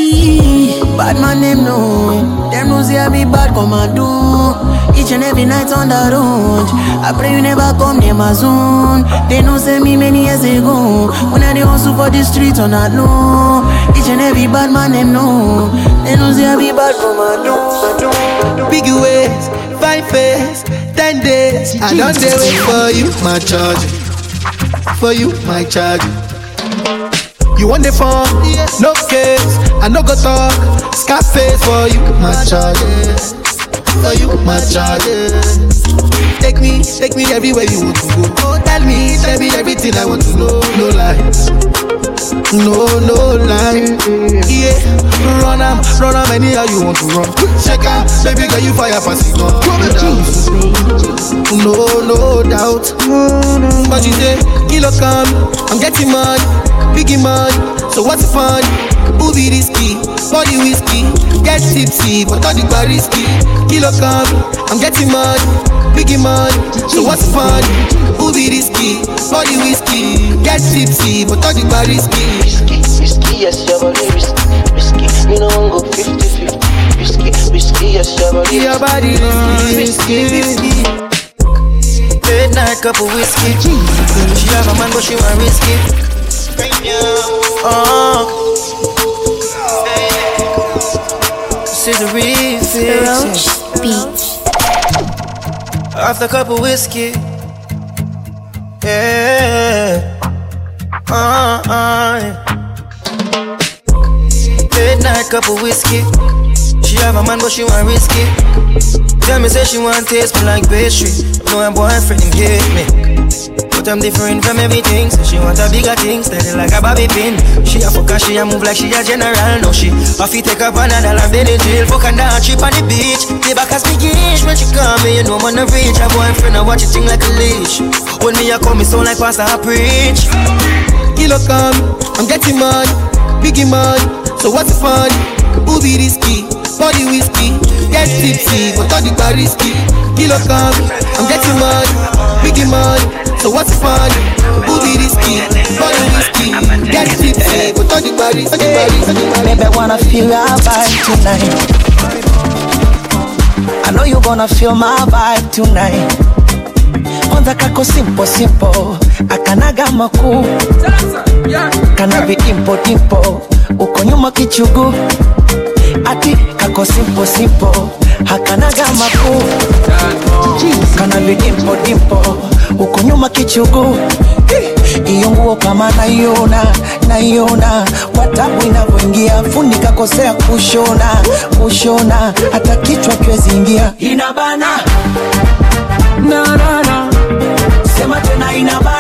Bad man, them know, them know don't see me bad come and do. Each and every night on the road. I pray you never come near my zone. They know say me many years ago. When I dey hustle for the streets on that low. Each and every bad man them know. They don't see me bad come and do. Big ways, fine face, ten days. I don't wait for you, my charge. For you, my charge. You want the phone? No case. I no go talk. Scarface for you, my charge. For you, my charge. Take me, take me everywhere you want to go. Oh, Tell me, tell me everything I want to know. No lies. No, no lie. Yeah, run am, run am anyhow you want to run. Check out, baby girl, you fire it on. No, no doubt. But you say, kilo come, I'm getting money, biggie money. So what's the fun? Who be risky? Body whiskey, get tipsy, but all the bar risky. Kilo come, I'm getting money, biggie money. So what's the fun? Who be risky? Body whiskey, get tipsy, but all the bar risky. Risky, risky, yes, your body risky, risky. Me no one go 50-50. Risky, risky, yes, your body Your body risky, risky. Late night cup of whiskey. She have a man, but she want risky. Oh. This is the real fix. After cup of whiskey. Yeah. Uh, uh. Late night cup of whiskey. She have a man, but she want risky. Tell me, say she want taste me like pastry. No, her boyfriend him gave me. But I'm different from everything. So she want a bigger thing, steady like a bobby pin. She a fucker, she a move like she a general. No, she off take up another life, then in jail. Fuck and down, cheap on the beach. They back as big inch when she call me, you know I'm the reach. Her boyfriend, I watch it thing like a leash. When me a come, me sound like pastor, I preach. Kilo come, I'm getting money, biggie money. So what's the fun? Be risky? Body whiskey, get tipsy, but all the bar risky. Kilo come, I'm getting money, biggie money. So what's the fun? Who be risky? Body whiskey, get tipsy, but all the bar risky. Baby, wanna feel your vibe tonight. I know you gonna feel my vibe tonight. Kwanza kako simple simple, akanaga makuu, kana vidimpo dimpo, uko nyuma kichugu, ati kako simple simple, hakanaga makuu, kana vidimpo dimpo, uko nyuma kichugu. Iyo nguo kama naiona naiona, watabu inavyoingia, funika kosea kushona kushona, hata kichwa kiweziingia inabana. Na. Sema tena inabana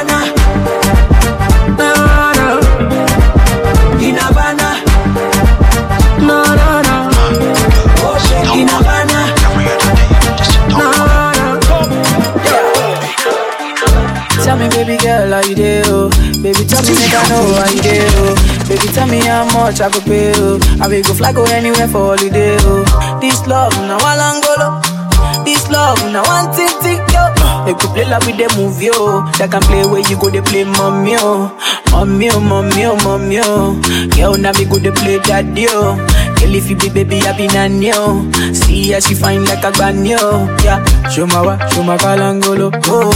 baby girl, how you do? Oh? Baby, tell me, make I know how you do. Oh? Baby, tell me how much I could pay. Oh? I will go fly go anywhere for holiday. Oh? This love, now I go This love, now one thing, thing, yo. They could play like with the movie, yo. They can play where you go, they play mommy, yo. Mommy, oh, mommy, oh, mommy, oh. Girl, now me go, they play daddy, yo. Girl, if you be baby, I be nanny, yo. See how she fine like a granny, yo. Yeah, show my wa, show my kalangolo, oh.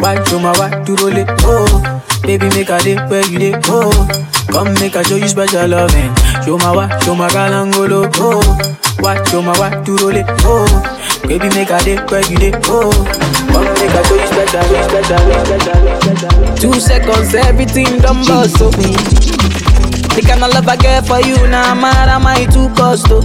Why, show my wa, to roll it, oh. Baby, make a day where you day, oh. Come make a show you special loving. Show my wa, show my kalangolo, oh. Why, show my wa, to roll it, oh. Baby, make a day where you day, oh. Two seconds, everything done bust, oh. The kind of love I get for you, now nah, mad am I too cost, oh.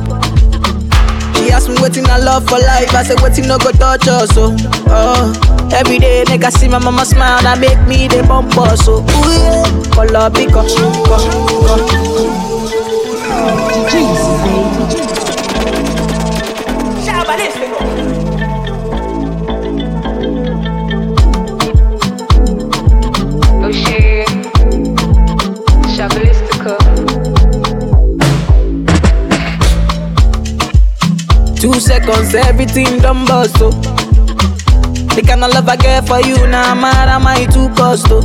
She asked me waiting I love for life. I said waiting no go touch us. So, oh, every day make I see my mama smile that make me the bump us. So, ooh yeah, color pick up, Oxê, Two seconds, everything done bust. Oh. The kind of love I get for you, now nah, mad am I too cost. Oh.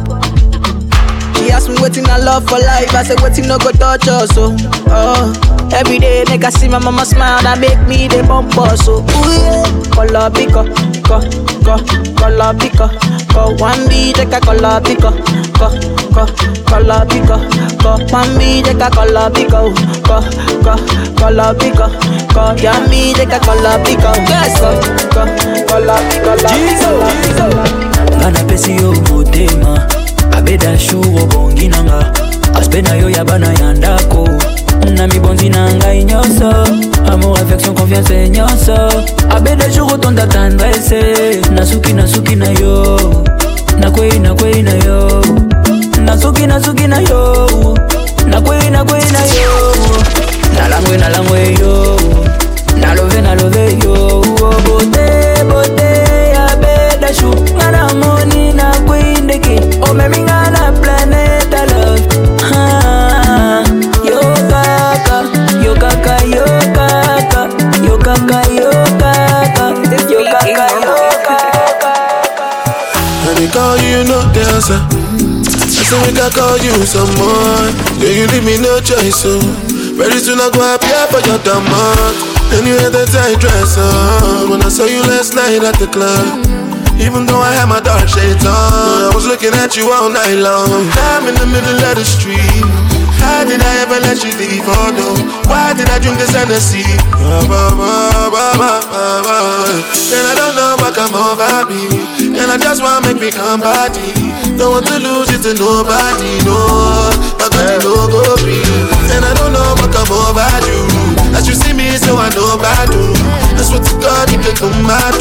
She asked me waiting I love for life. I said waiting no go touch us. Oh, oh. Every day make I see my mama smile, that make me the bumper. So ooh yeah, color pico, co, co, color pico, co. One B take a color pico, co, co, color pico, co. One B take a color pico, co, co, color pico, co. Yummy take a color pico, yes, co, co, color pico, pico. nga napesi yo motema abeda shu obongi nanga aspe na yo ya bana ya ndako na mibonzi na ngai nyonso amour affection confiance nyonso. Abeda shu kotonda tendresse nasuki nasuki na yo. Nakwei nakwei na yo. Nasuki nasuki na yo. Nakwei nakwei na yo. Nalangwe nalangwe yo. Nalove nalove yo. Bote bote dancer. I say we can call you some more. Yeah, you leave me no choice, so very soon I go appear for your demand. And you had that tight dress on when I saw you last night at the club. Even though I had my dark shades on, I was looking at you all night long. I'm in the middle of the street. How did I ever let you leave? Oh no, why did I drink this Hennessy? And I don't know what come over me. And I just wanna make me come body. Don't want to lose it to nobody, no. My body no go free. And I don't know what come over you. As you see me, so I know about you. I swear to God, you can come out.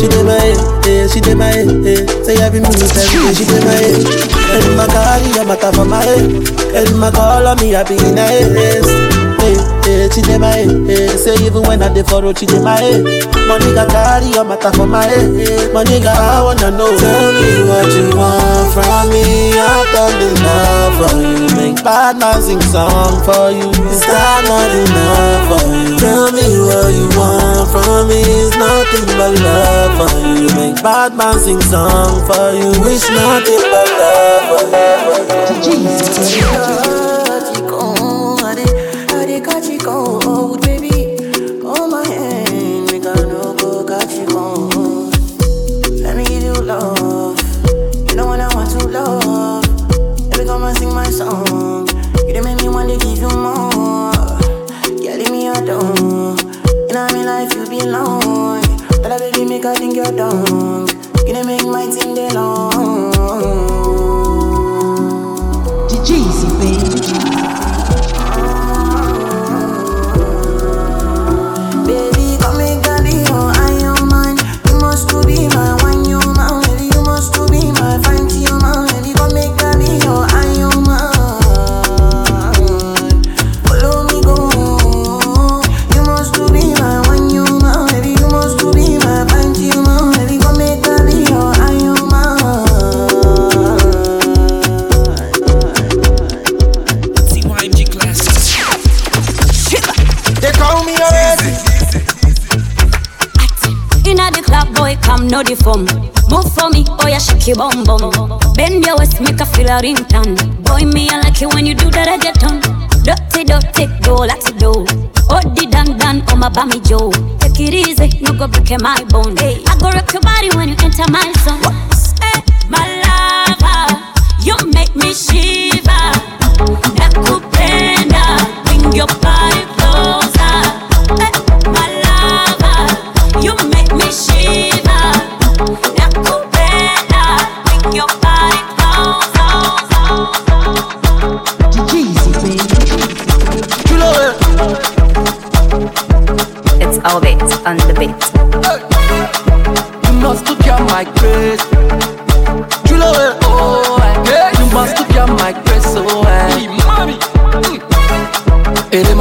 She did my head, yeah, she did my head, yeah. Say every minute, every day, she did my head. And my car, yeah, matter for my head. And my call on me, I be in a haste. Hey, she did my head. Say even when I for road, she did my head. My nigga carry your matter for my head. My nigga, I wanna know. Tell me what you want from me. I've done enough for you. Make bad man sing song for you. Is that not enough for you? Tell me what you want from me. It's nothing but love for you. Make bad man sing song for you. Wish nothing but love for you. Let your bum bum. Bend your waist, make a feel a ringtone. Boy, me I like it when you do that, I get on. Dirty, dirty, go like to. Oh, the dan dan, oh my bammy Joe. Take it easy, no go break my bone. Hey, I go rock your body when you enter my zone. Hey, my lover, you make me shiver. Nakupenda, bring your body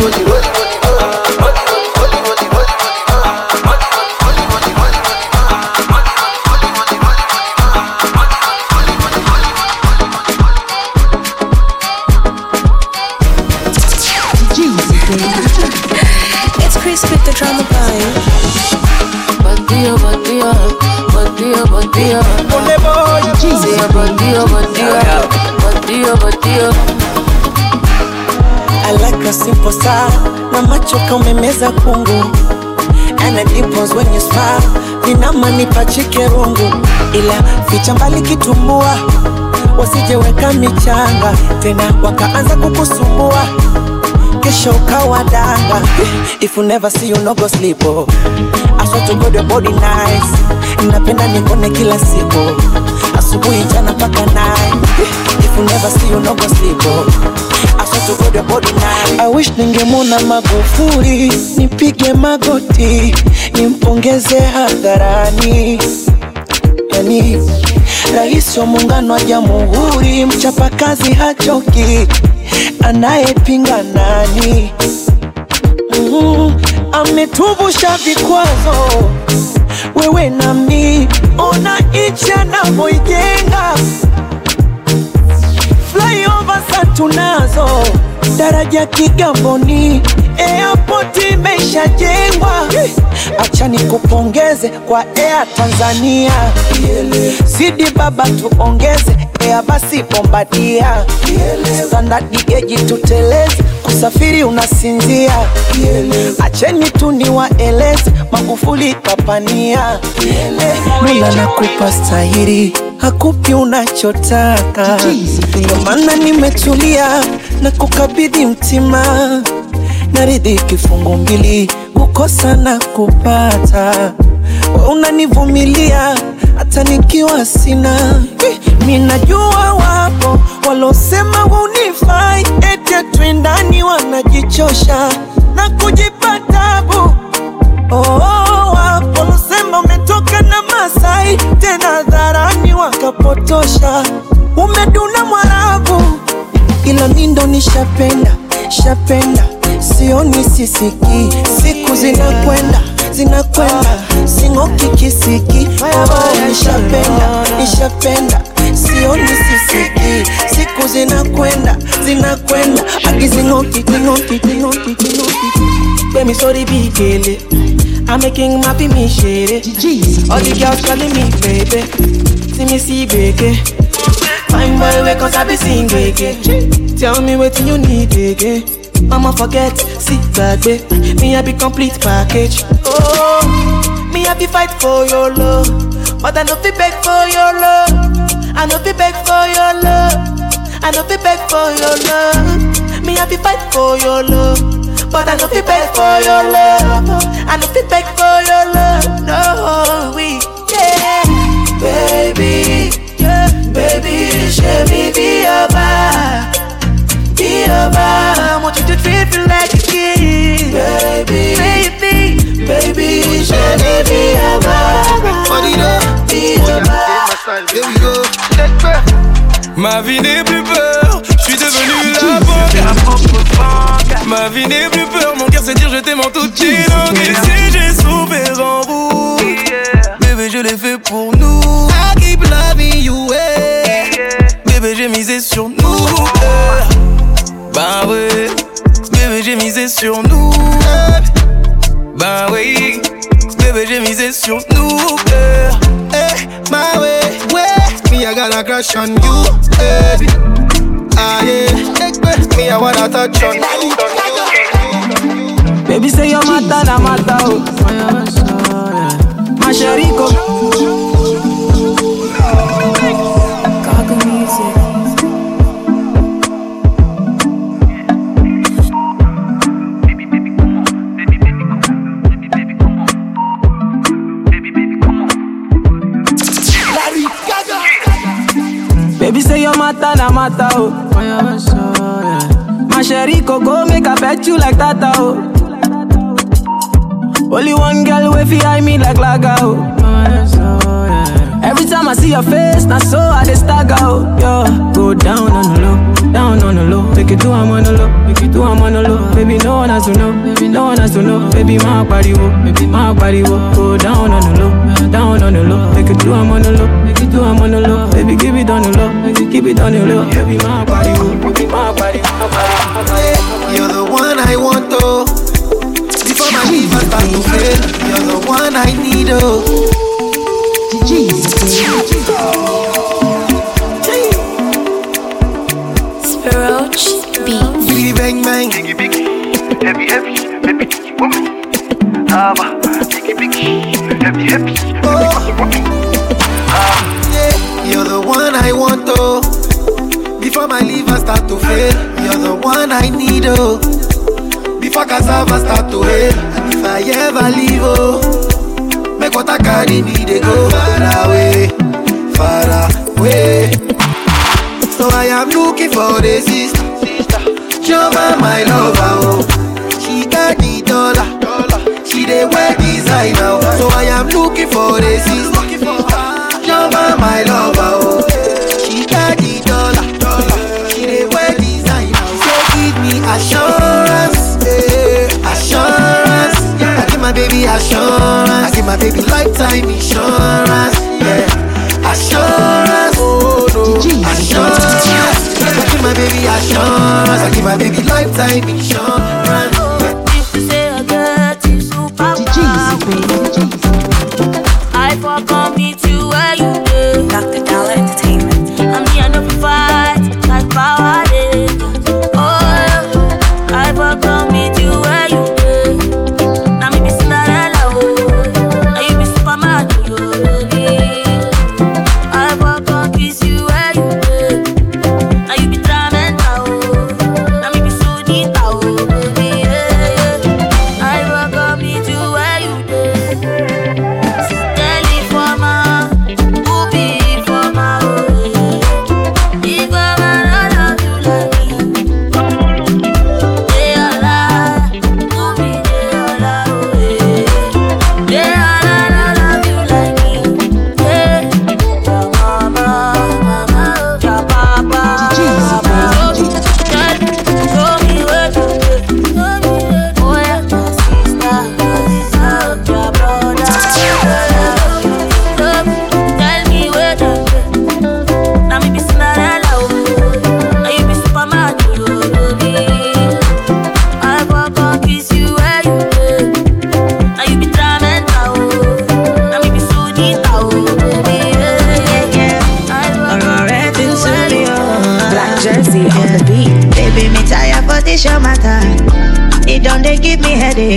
booty, booty, booty. Na umemeza kungu. And it dimples when you smile. Vinamanipa chikerungu ila ficha mbali kitumbua. Wasijeweka michanga. Tena wakaanza kukusumbua. Kesho ukawa if you never see you no go sleep oh. I swear body nice. Napenda nikone kila siku. Asubuhi jana mpaka night if you never see you no go sleep oh. Swear to God your body nice. I wish ningemona Magufuli nipige magoti nimpongeze hadharani. Yani rais wa muungano wa jamhuri mchapakazi hachoki anayepinga nani? Mm, ametuvusha vikwazo wewe nami ona nchi anavyoijenga flyover sa tunazo. Daraja Kigamboni, airport imeshajengwa. Acha nikupongeze kwa Air Tanzania, zidi baba tuongeze Air basi Bombardia, standard geji tuteleze, kusafiri unasinzia. Acheni tu niwaeleze, Magufuli papania, Mola nakupa stahiri hakupi unachotaka, ndio maana nimetulia na kukabidhi mtima, naridhi kifungu mbili, kukosa na kupata. Unanivumilia hata nikiwa sina. Minajua wapo walosema hunifai, eti wanajichosha na kujipa tabu. Oh, wapo walosema na Masai, tena dharani wakapotosha, umeduna Mwarabu ila mi ndo nishapenda shapenda, sioni sisiki, siku zinakwenda zinakwenda, sing'oki kisiki. Nishapenda nishapenda, sioni sisiki, siku zinakwenda zinakwenda, akizing'oki ting'oki ting'oki ting'oki, Baby, sorry, big gele. I'm making my me it. All the girls calling me baby. See me see baby. Fine boy, wake cause I be sing again. Tell me what you need again. Mama forget, sit back, babe. Me I be complete package. Oh, me I be fight for your love, but I no fi beg for your love. I no fi beg for your love. I no fi beg for your love. Me I be fight for your love, but I no fi beg for your love. I no fi beg for your love. No, we yeah, baby. yeah. Baby, show me be your bar Be your bar I want you to treat me like a king Baby, baby, baby, show me be your bar Be your bar Here we go. Ma vie n'est plus peur, je suis devenu la Ma vie n'est plus peur, mon cœur sait dire je t'aime en toute. Et si j'ai souffert en vous, bébé je l'ai fait pour nous. I keep loving you. Bébé j'ai misé sur nous. Bah ouais, bébé j'ai misé sur nous. Bah oui, bébé j'ai misé sur nous. eh. Eh, my way, way. Me, I crush on you, baby. Ah, yeah. Me, I wanna touch on you. Baby say you're mata na mata oh My sheriko mata na mata oh My sheriko go make I bet you like that oh. Only one girl way fi eye me like laga oh. Every time I see your face, now so I dey stagger oh. Yo, go down on the low, down on the low. Take it to I'm on the low, make it to I'm on the low. Baby no one has to know, baby no one has to know. Baby my body wo, baby my body wo Go down on the low, down on the low. Take it to I'm on the low, do I'm on the low. Baby, give it on the low. keep it on the low. Yeah, be my body, oh. be my body, my body, my. You're the one I want, though. Before my liver start to fail, you're the one I need, oh. Roach Beats. Biggie bang bang. Biggie biggie. Heavy heavy. Baby, woman. Ah, biggie biggie. Heavy heavy. Oh. Baby, woman you're the one I want, oh. Before my liver start to fail, you're the one I need, oh. Before cassava start to hail, and if I ever leave, oh, make what I carry me, they go far away, far away. So I am looking for the sister, Joma, my lover, oh. She got the dollar, she dey wear designer, oh. So I am looking for the sister, my lover, oh. She got the dollar, she dey wear designer. So give me assurance, eh, assurance. I give my baby assurance, I give my baby lifetime insurance, yeah. Assurance, oh no, assurance. I give my baby assurance, I give my baby lifetime insurance.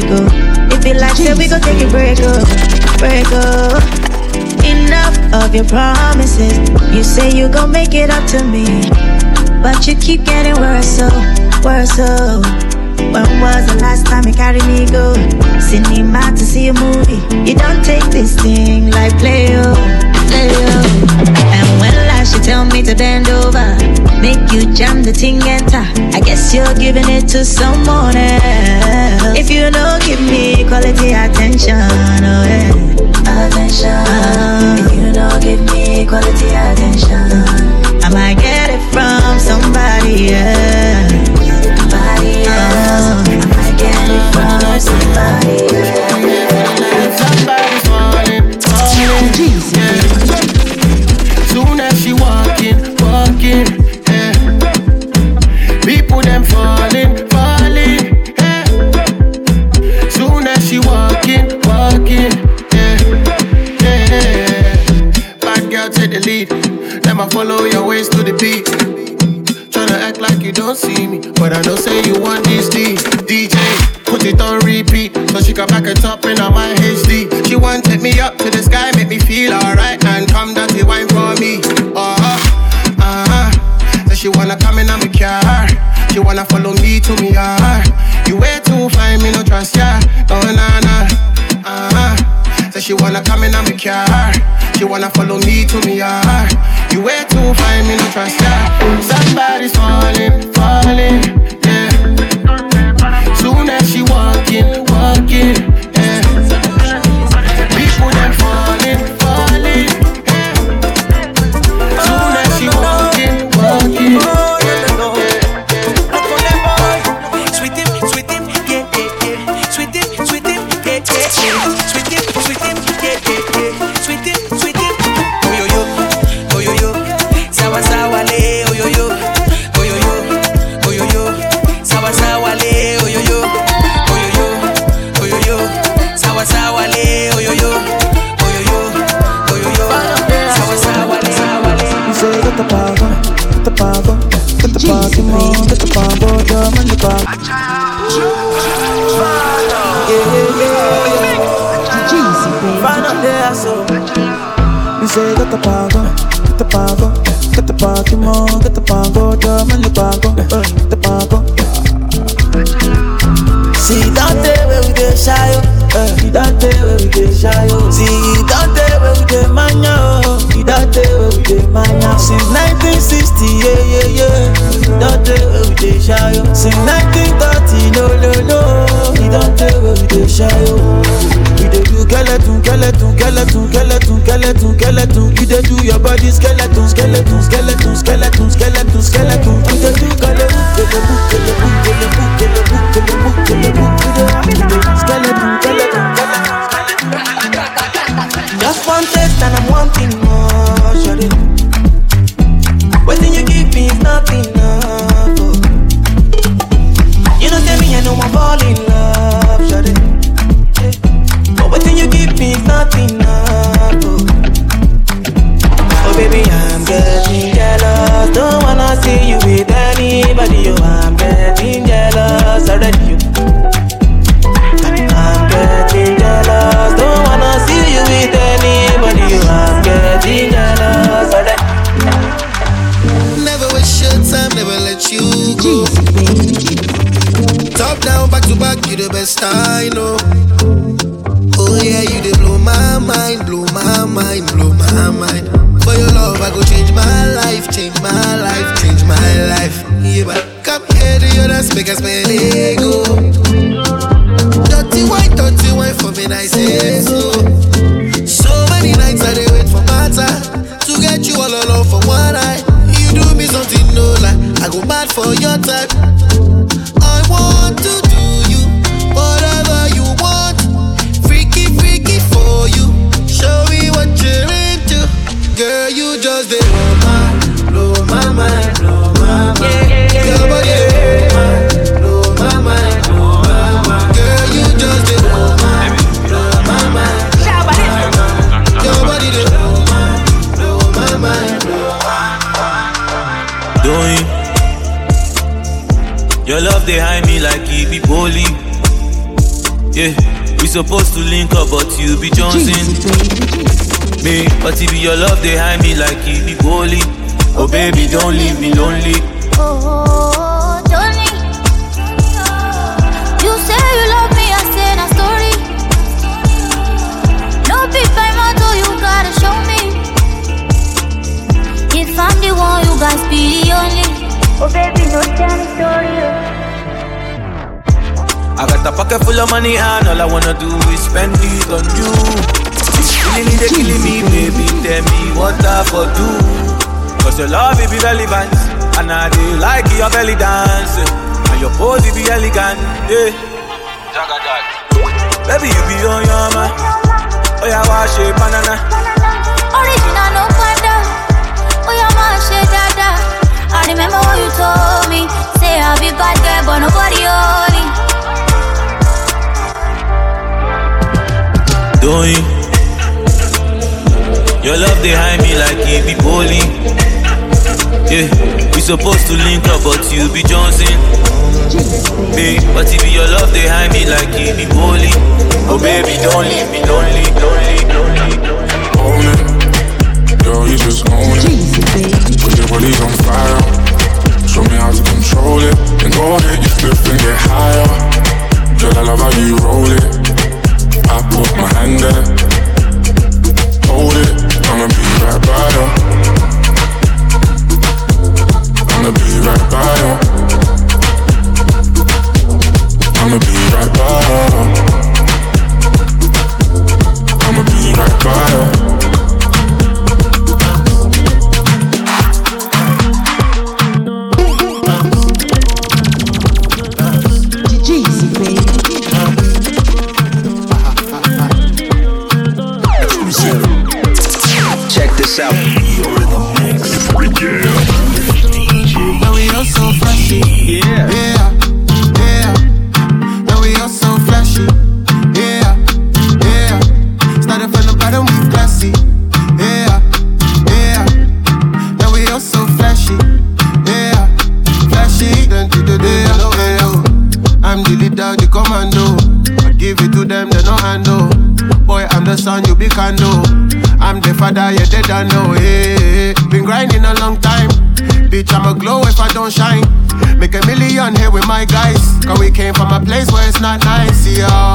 Oh. If it like say we go take a break, up, break, up. Enough of your promises. You say you gon' make it up to me, but you keep getting worse, so worse, so. When was the last time you carried me go? Cinema to see a movie. You don't take this thing like play, oh, play. And when last you tell me to bend over, make you jam the thing enter. I guess you're giving it to someone else. If you don't give me quality attention, oh yeah. Attention. if you don't give me quality attention, I might get it from somebody else. Somebody else. I might get it from somebody else. Somebody's falling, falling, yeah. Say, get the pango, get the pango, get the party more, get the pango, drum and the pango, get the pango. See, don't tell where we get shy, uh, you don't tell where we get shy, oh. See, don't tell where we get mania, oh. you don't tell where we get mania. Since 1960, yeah, yeah, yeah, you don't tell where we get shy, oh. Since 1930, no, no, no, you don't tell where we get shy, oh. We dey do skeleton, skeleton, skeleton, skeleton, skeleton, skeleton. You dey do your body skeleton, skeleton, skeleton, skeleton, skeleton, skeleton. You dey do skeleton, skeleton, skeleton, skeleton, skeleton, skeleton, skeleton. You skeleton, skeleton, skeleton. Just one taste and I'm wanting more, shawty. Anybody. Oh, I'm getting jealous already. You. I'm getting jealous. Don't wanna see you with anybody. Oh, I'm getting jealous already. Never waste your time, never let you go. Top down, back to back, you the best I know. Oh yeah, you dey blow my mind, blow my mind, blow my mind. I go change my life, change my life, change my life. Yeah, but come here to your dance, us spend ego. Dirty white, dirty white for me, I say eh, so. So love behind me like it be bowling. Yeah, we supposed to link up, but you be Johnson. Me, but be your love behind me like it be bowling. Oh baby, don't leave me lonely. Oh, oh, oh. Pocket full of money and all I wanna do is spend it on you. This feeling is killing me, baby. Tell me what I for do. Cause your love it be relevant. And I do like your belly dance. And your pose it be elegant. Yeah. Baby, you be on your man. Oh yeah, wash it, banana. Original no wonder. Oh yeah, my shit, dada. I remember what you told me. Say I'll be bad girl, but nobody only. Doing your love behind me like it be bowling. Yeah, we supposed to link up, but you be Johnson. Babe, but be your love behind me like it be bowling. Oh baby, don't leave me lonely, lonely, lonely, lonely. Own it, girl, you just own it. Put your body's on fire. Show me how to control it. Then go ahead, you flip and get higher. Girl, I love how you roll it. Put my hand there. Hold it, I'ma be right by you. I'ma be right by you. I'ma be right by you. I'ma be right by you. Yeah, don't know. Hey, been grinding a long time. Bitch, I'ma glow if I don't shine. Make a million here with my guys. Cause we came from a place where it's not nice, yo.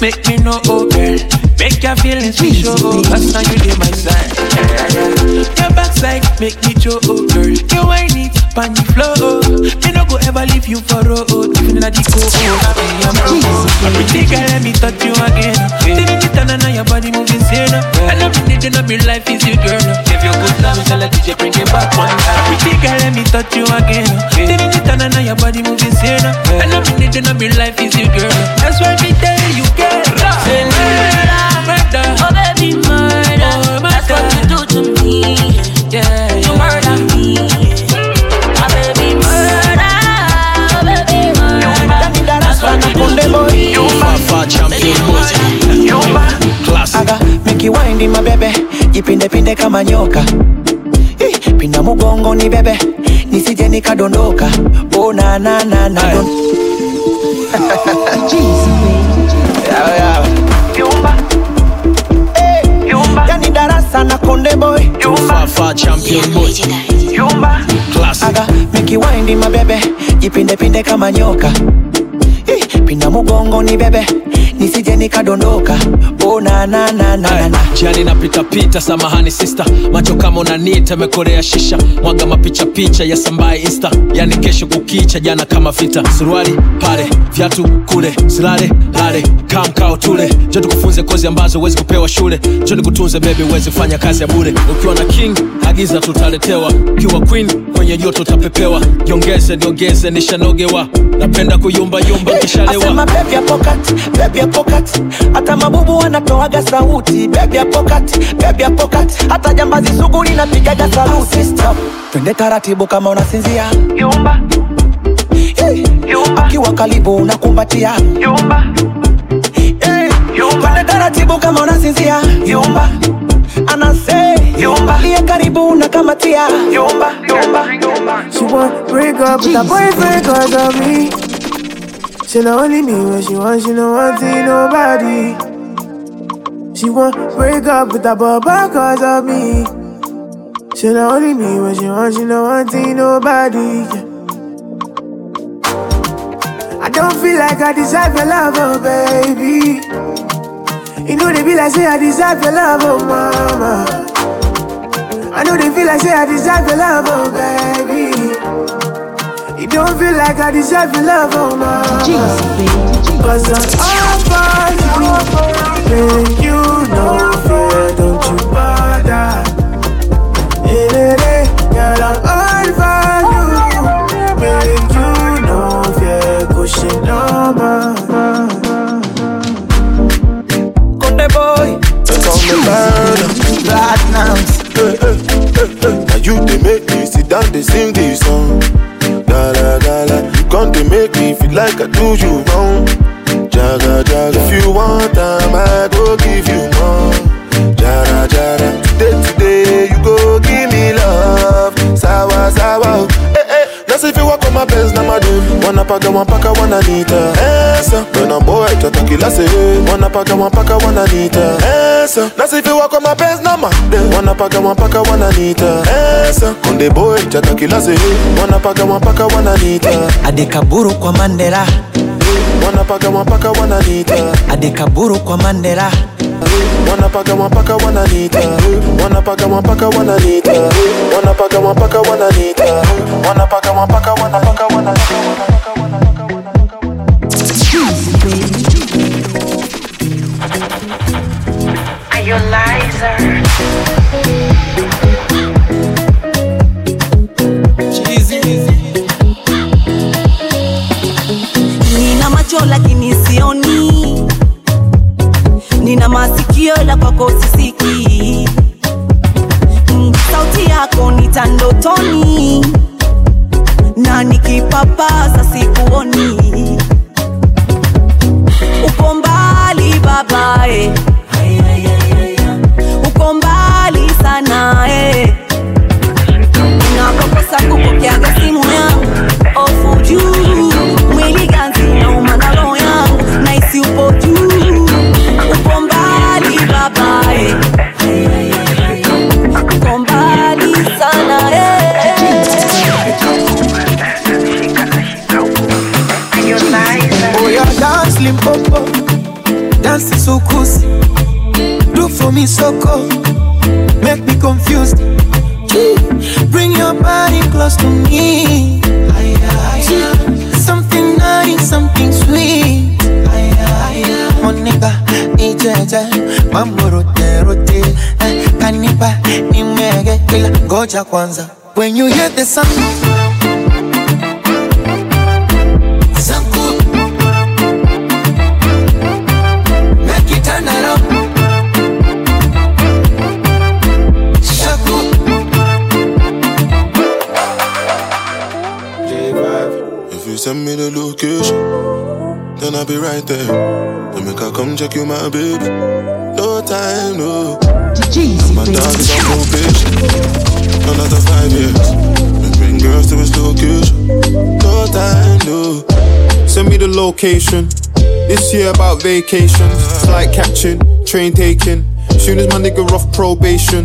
Make me know, oh girl. Make your feelings be show, cause now you my side. Yeah, yeah. Your backside make me show, oh girl. You ain't it, pan the flow. Me no go ever leave you for road, even in a disco. Oh, I'm. A pretty girl, let me touch you again. Didn't it turn on your body moving insane? And every day, then be life is you, touch you again. Didn't it turn on your body moving insane? And every day, then be life is you, girl. That's why me tell you, girl. Say murder, murder. Oh baby oh, murder. That's what you do to me. Yeah, You murder me. My baby murder, oh baby murder. That's what you do to me. Aga, make you wind in my baby jipinde pinde kama nyoka Ih, pinda mugongo ni bebe nisije nikadondoka. Oh, na, na, na, na, don... Yeah, yeah. Eh, yani darasa na konde boy. Fafa champion boy. Aga make you wind in my bebe. Jipinde pinde kama nyoka. Ih, pinda mugongo ni bebe nisije nikadondoka. Oh, na, na, na, na, na, na. jiani napita pita samahani sista macho kama unanita mekorea shisha. Mwaga mapicha picha ya sambaye insta. Yani kesho kukicha jana kama vita. Suruali pale viatu kule silale lale. Kamkao tule. Jo tukufunze kozi ambazo huwezi kupewa shule. Jo nikutunze bebi huwezi kufanya kazi ya bure. Ukiwa na king agiza tutaletewa. Ukiwa queen kwenye joto utapepewa. Jiongeze niongeze nishanogewa. Napenda kuyumbayumba kishalewa Asema baby ya pocket, baby ya pocket. Hata mabubu wanatoaga sauti baby ya pocket, ya pocket. Hata jambazi sugu linapigaga saluti Stop. Twende taratibu kama unasinzia. Yumba. Yumba. Akiwa karibu unakumbatia. Yumba. Yumba. Twende taratibu kama unasinzia. Yumba. Anase Yumba. Liye karibu unakamatia. Yumba. Yumba. She want break up. With a boyfriend cause of me. She not only me when she want, she no want see nobody. She want break up with her baba cause of me. She not only me when she want, she no want see nobody. yeah. I don't feel like I deserve your love, oh baby. You know they be like say I deserve your love, oh mama. I know they feel like say I deserve your love, oh baby. It don't feel like I deserve your love, oh mama. Cause I'm all for you. Then you know fear, don't you bother. Eh, eh, Girl, I'm all for you. Make you know fear, go shit no more. Konde boy Call me murder, platinums. Now you they make me sit down, they sing this song. They make me feel like I do you wrong. Jaga jaga, if you want time, I go give you wanapagawa mpaka wananiita. Esa, mena itata kila sehemu. Wanapagawa mpaka wananiita. Esa, nasifiwa kwa mapenzi na made wanapagawa mpaka wananiita. Esa, konde itata kila sehemu. Wanapagawa mpaka wananiita. Hadi kwa Mandela. Wanapagawa mpaka wananiita. Hadi kwa Mandela. Wanapagawa mpaka wananiita. Wanapagawa mpaka wananiita. Wanapagawa mpaka wananiita. Wanapagawa mpaka wanapaka wananiita. Nina macho lakini sioni. Nina masikio la kwako sisiki. Sauti yako nitandotoni na nikipapasa sikuoni. Uko mbali babae eh. napokosa kupokeaga simu yangu. Ofu juu. Mwili ganzi na umanalo yangu. Naisi upo juu. Upo mbali babae. Upo mbali sana eh. Oh dance limpopo, dance sukusi. Do for me soko, make me confused. Bring your body close to me. Something nice, something sweet. Monica, ijeje, mambo rote rote. Eh, Kanipa, nimege, ila ngoja kwanza. When you hear the sound. Send me the location, then I'll be right there. To make her come check you, my baby. No time, no. My dog is on probation. Another five years. And bring girls to his location. No time, no. Send me the location. This year about vacations, flight catching, train taking. Soon as my nigga off probation.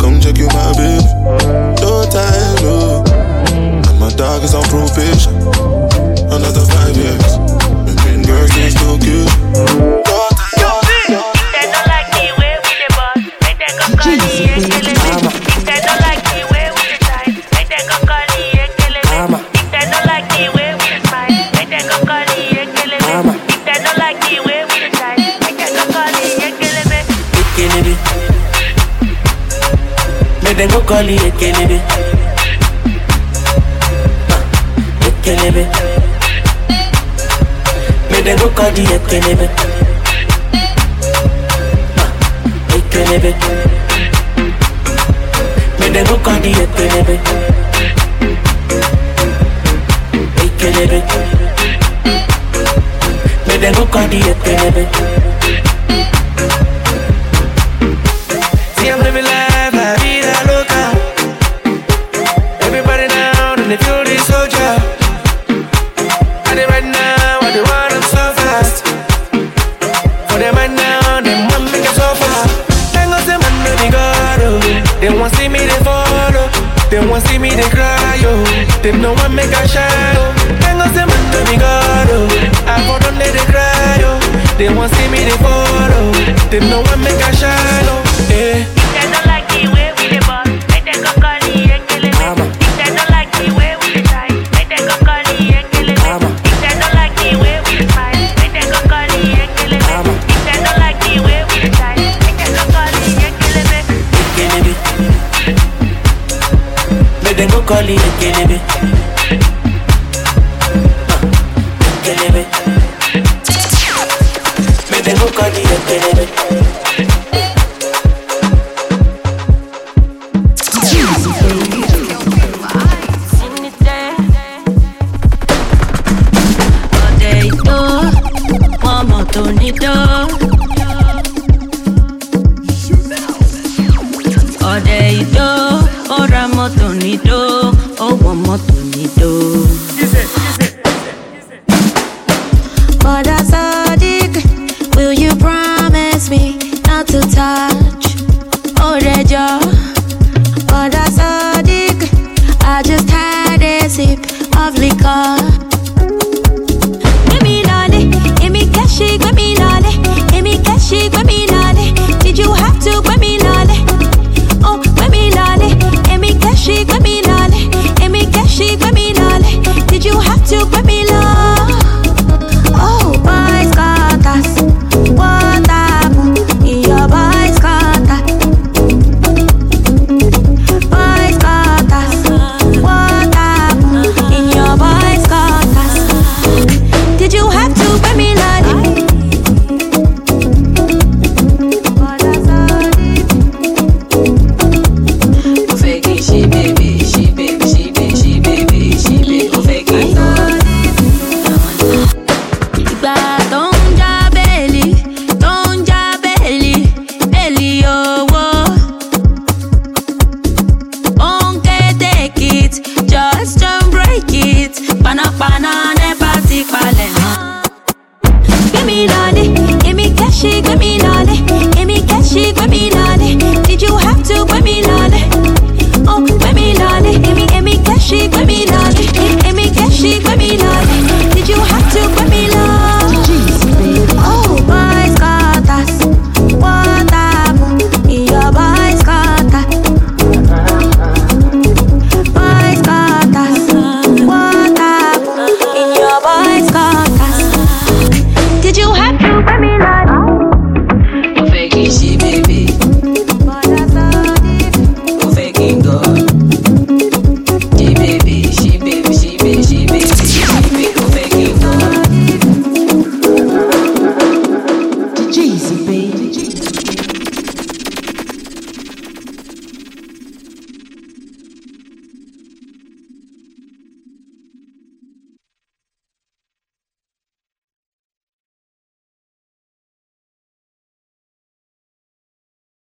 Come check you, my baby. No time, no. And my dog is on probation. Another five years. And bring girls to his location. Make them go call you Ekelebe. Ekelebe. Make them go call you Ekelebe. Ekelebe. Make them go call you Ekelebe. Ekelebe. Make them go call you Ekelebe. Want see me, they cry, oh. They know I make a shine. Then go say, man, baby God, oh. I for them, they, they cry, oh. They want see me, they follow. They know I make a Them go call you Ekelebe.